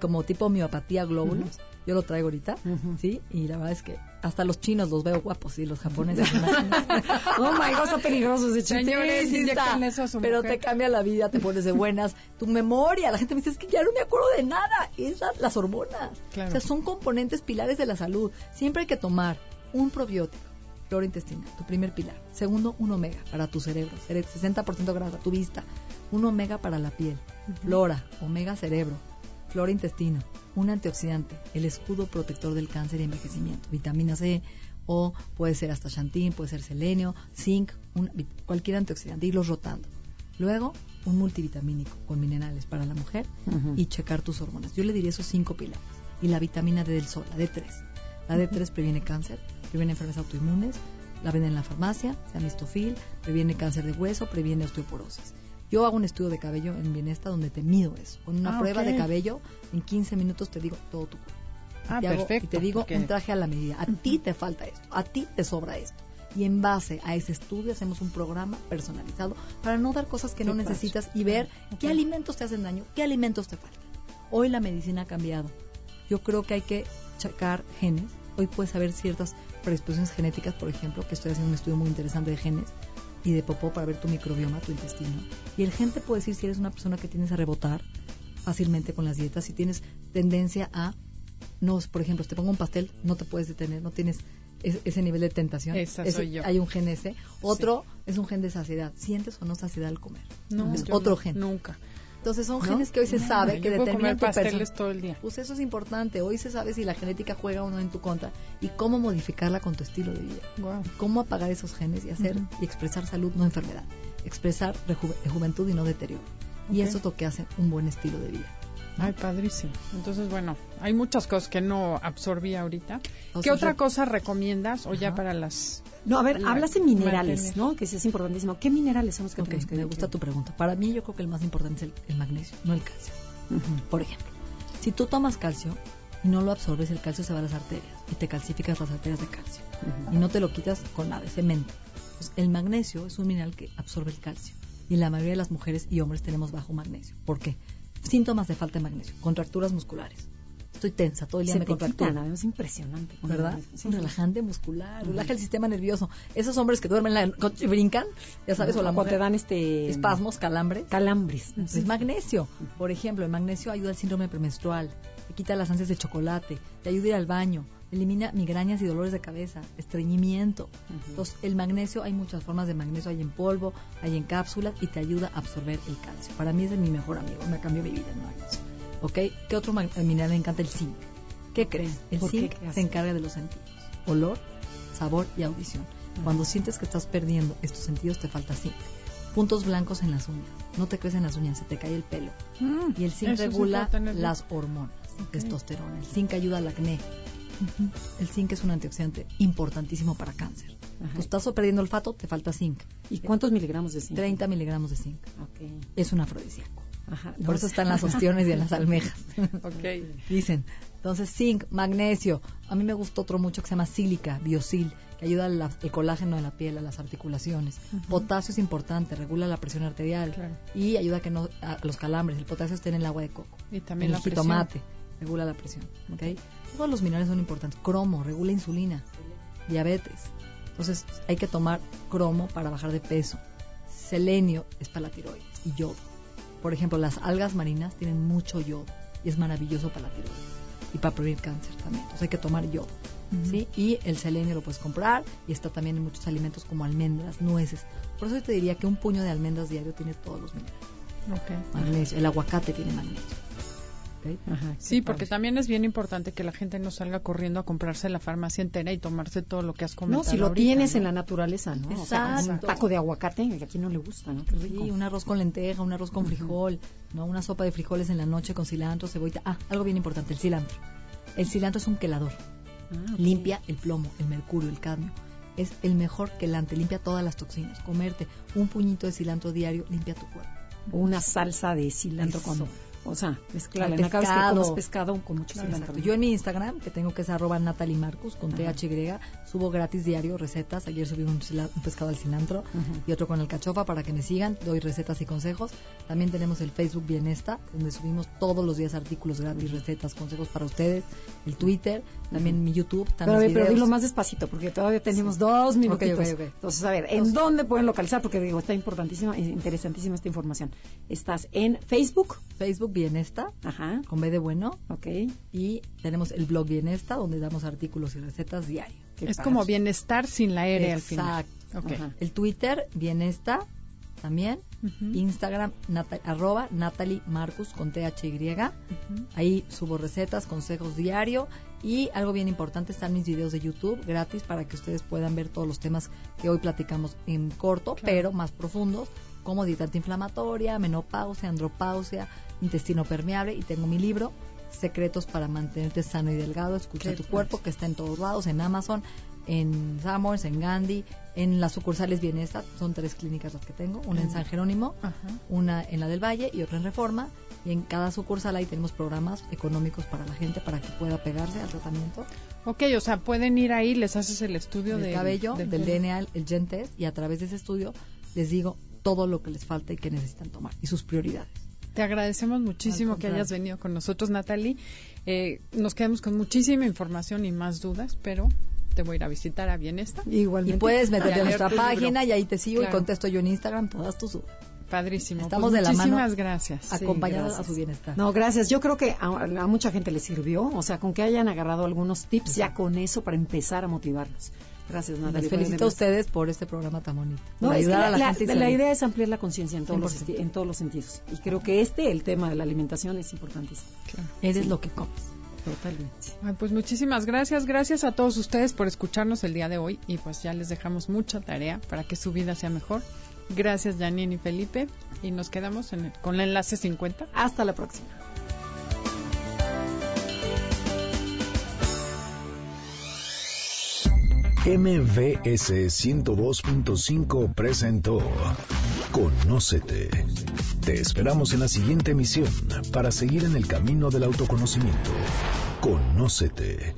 como tipo miopatía glóbulos. Yo lo traigo ahorita, ¿sí? Y la verdad es que hasta los chinos los veo guapos y los japoneses. oh my God, son peligrosos de Señores, eso a su Pero te cambia la vida, te pones de buenas. Tu memoria, la gente me dice, es que ya no me acuerdo de nada. Es las hormonas. O sea, son componentes pilares de la salud. Siempre hay que tomar un probiótico, flora intestinal, tu primer pilar. Segundo, un omega para tu cerebro, 60% grasa, tu vista. Un omega para la piel, flora, omega cerebro, flora intestino, un antioxidante, el escudo protector del cáncer y envejecimiento, vitamina C o puede ser hasta xantín, puede ser selenio, zinc, cualquier antioxidante, irlos rotando. Luego, un multivitamínico con minerales para la mujer y checar tus hormonas. Yo le diría esos cinco pilares. Y la vitamina D del sol, la D3. La D3 previene cáncer, previene enfermedades autoinmunes, la venden en la farmacia, se amistofil, previene cáncer de hueso, previene osteoporosis. Yo hago un estudio de cabello en Bienesta donde te mido eso. Con una ah, prueba de cabello, en 15 minutos te digo todo tu cuerpo. Ah, perfecto. y te digo un traje a la medida. A ti te falta esto, a ti te sobra esto. Y en base a ese estudio hacemos un programa personalizado para no dar cosas que no necesitas y ver qué alimentos te hacen daño, qué alimentos te faltan. Hoy la medicina ha cambiado. Yo creo que hay que checar genes. Hoy puedes saber ciertas predisposiciones genéticas, por ejemplo, que estoy haciendo un estudio muy interesante de genes y de popó para ver tu microbioma, tu intestino. Y el gente puede decir si eres una persona que tienes a rebotar fácilmente con las dietas, si tienes tendencia a, no, por ejemplo, si te pongo un pastel, no te puedes detener, no tienes ese nivel de tentación. Esa soy yo. Hay un gen ese. Otro es un gen de saciedad. ¿Sientes o no saciedad al comer? No, es otro gen. Nunca. Entonces son genes que hoy se sabe que determinan tu pasteles todo el día. Pues eso es importante. Hoy se sabe si la genética juega o no en tu contra y cómo modificarla con tu estilo de vida. Cómo apagar esos genes y hacer y expresar salud, no enfermedad. Expresar juventud y no deterioro. Y eso es lo que hace un buen estilo de vida. Ay, padrísimo. Entonces, bueno, hay muchas cosas que no absorbí ahorita. ¿Qué otra cosa recomiendas o ya para las... No, a ver, hablas de minerales, ¿no? Que sí es importantísimo. ¿Qué minerales son los que que Me gusta tu pregunta. Para mí yo creo que el más importante es el, magnesio, no el calcio. Por ejemplo, Si tú tomas calcio y no lo absorbes, el calcio se va a las arterias y te calcificas las arterias de calcio. Y no te lo quitas con nada, es cemento. Entonces, el magnesio es un mineral que absorbe el calcio. Y la mayoría de las mujeres y hombres tenemos bajo magnesio. ¿Por qué? Síntomas de falta de magnesio, contracturas musculares. Estoy tensa, todo el día Se me quitan, es impresionante. ¿verdad? Es un relajante muscular, relaja el sistema nervioso. Esos hombres que duermen en la noche brincan, ya sabes, o la mujer, te dan este espasmos, calambres. calambres. Es magnesio. Por ejemplo, el magnesio ayuda al síndrome premenstrual, te quita las ansias de chocolate, te ayuda a ir al baño, elimina migrañas y dolores de cabeza, estreñimiento. Entonces, el magnesio, hay muchas formas de magnesio, hay en polvo, hay en cápsulas y te ayuda a absorber el calcio. Para mí ese es mi mejor amigo, me cambió mi vida en años. ¿Ok? ¿Qué otro mag- mineral me encanta? El zinc. ¿Qué crees? El zinc se encarga de los sentidos, olor, sabor y audición. Cuando sientes que estás perdiendo estos sentidos, te falta zinc. Puntos blancos en las uñas. No te crecen las uñas, se te cae el pelo. Mm, Y el zinc regula las hormonas, testosterona. El zinc ayuda al acné. El zinc es un antioxidante importantísimo para cáncer. Ajá. Tú estás perdiendo olfato, te falta zinc. ¿Y cuántos miligramos de zinc? 30 miligramos de zinc. Es un afrodisíaco. Ajá. Por eso están las ostiones y en las almejas. Ok. Dicen. Entonces, zinc, magnesio. A mí me gustó otro mucho que se llama sílica, biosil, que ayuda al el colágeno en la piel, a las articulaciones. Potasio es importante, regula la presión arterial Claro. y ayuda a que no a los calambres. El potasio está en el agua de coco. Y también en la el presión. Regula la presión. ¿ok? Todos los minerales son importantes. Cromo, regula insulina, diabetes. Entonces, hay que tomar cromo para bajar de peso. Selenio es para la tiroides y yodo. Por ejemplo, las algas marinas tienen mucho yodo y es maravilloso para la tiroides y para prevenir cáncer también. Entonces, hay que tomar yodo. ¿sí? Y el selenio lo puedes comprar y está también en muchos alimentos como almendras, nueces. Por eso yo te diría que un puño de almendras diario tiene todos los minerales. Ok. Magnesio. El aguacate tiene magnesio. Sí, porque también es bien importante que la gente no salga corriendo a comprarse la farmacia entera y tomarse todo lo que has comentado. No, si lo ahorita, tienes ¿no? en la naturaleza, ¿no? O sea, un Exacto. taco de aguacate, que a quien no le gusta, ¿no? Qué rico. Sí, un arroz con lenteja, un arroz con frijol, no una sopa de frijoles en la noche con cilantro, cebollita. Ah, algo bien importante, el cilantro. El cilantro es un quelador. Ah. Limpia el plomo, el mercurio, el cadmio. Es el mejor quelante, limpia todas las toxinas. Comerte un puñito de cilantro diario limpia tu cuerpo. Una salsa de cilantro Eso. con... O sea, En cada vez que pescado. pescado con mucho cilantro. Yo en mi Instagram, que tengo que es arroba con Ajá. THY, subo gratis diario recetas. Ayer subí un, pescado al cilantro y otro con el cachofa para que me sigan. Doy recetas y consejos. También tenemos el Facebook Bienesta, donde subimos todos los días artículos gratis, recetas, consejos para ustedes. El Twitter, también mi YouTube, Pero, también pero videos. dilo más despacito, porque todavía tenemos dos minutitos. ok, ok. Entonces, a ver, ¿en dónde pueden localizar? Porque digo, está importantísima, interesantísima esta información. Estás en Facebook. Facebook Bienesta, Ajá. con B de bueno. Ok. Y tenemos el blog Bienesta, donde damos artículos y recetas diario. Qué Es como bienestar sin la R al final. Exacto. Ok. Ajá. El Twitter, Bienesta, también. Instagram, nata- arroba Natalie Marcus con THY. Ujú. Ahí subo recetas, consejos diario y algo bien importante están mis videos de YouTube gratis para que ustedes puedan ver todos los temas que hoy platicamos en corto, Claro. pero más profundos, como dieta antiinflamatoria, menopausia, andropausia, intestino permeable y tengo mi libro Secretos para mantenerte sano y delgado, escucha Qué tu cuerpo que está en todos lados, en Amazon, en Summers, en Gandhi, en las sucursales Bienestar, son tres clínicas las que tengo, una en Mm. San Jerónimo, Ajá. una en la del Valle y otra en Reforma. Y en cada sucursal ahí tenemos programas económicos para la gente para que pueda pegarse al tratamiento Ok, o sea, pueden ir ahí, les haces el estudio del de- cabello, del. DNA, el Gen Test, y a través de ese estudio les digo todo lo que les falta y que necesitan tomar y sus prioridades. Te agradecemos muchísimo que hayas venido con nosotros, Natalie. Eh, nos quedamos con muchísima información y más dudas, pero te voy a ir a visitar a Bienesta. Igualmente. Y puedes meterte leer nuestra libro. página y ahí te sigo Claro. y contesto yo en Instagram todas tus dudas, Padrísimo. Estamos Pues de la mano Muchísimas gracias. Sí, acompañadas a gracias. su bienestar. No, gracias. Yo creo que a, a mucha gente le sirvió. O sea, con que hayan agarrado algunos tips ya con eso para empezar a motivarlos. Gracias, Natalia. Les felicito a ustedes por este programa tan bonito. No, por es que ayudar la, a la, la- gente. la idea es ampliar la conciencia en, todos los 100%. esti- en todos los sentidos. Y creo que este, el tema de la alimentación, es importantísimo. Claro. Eres lo que comes. Totalmente. Ay, pues muchísimas gracias. Gracias a todos ustedes por escucharnos el día de hoy y pues ya les dejamos mucha tarea para que su vida sea mejor. Gracias, Janine y Felipe. Y nos quedamos en el- con el enlace 50. Hasta la próxima. MVS 102.5 presentó Conócete. Te esperamos en la siguiente emisión para seguir en el camino del autoconocimiento. Conócete.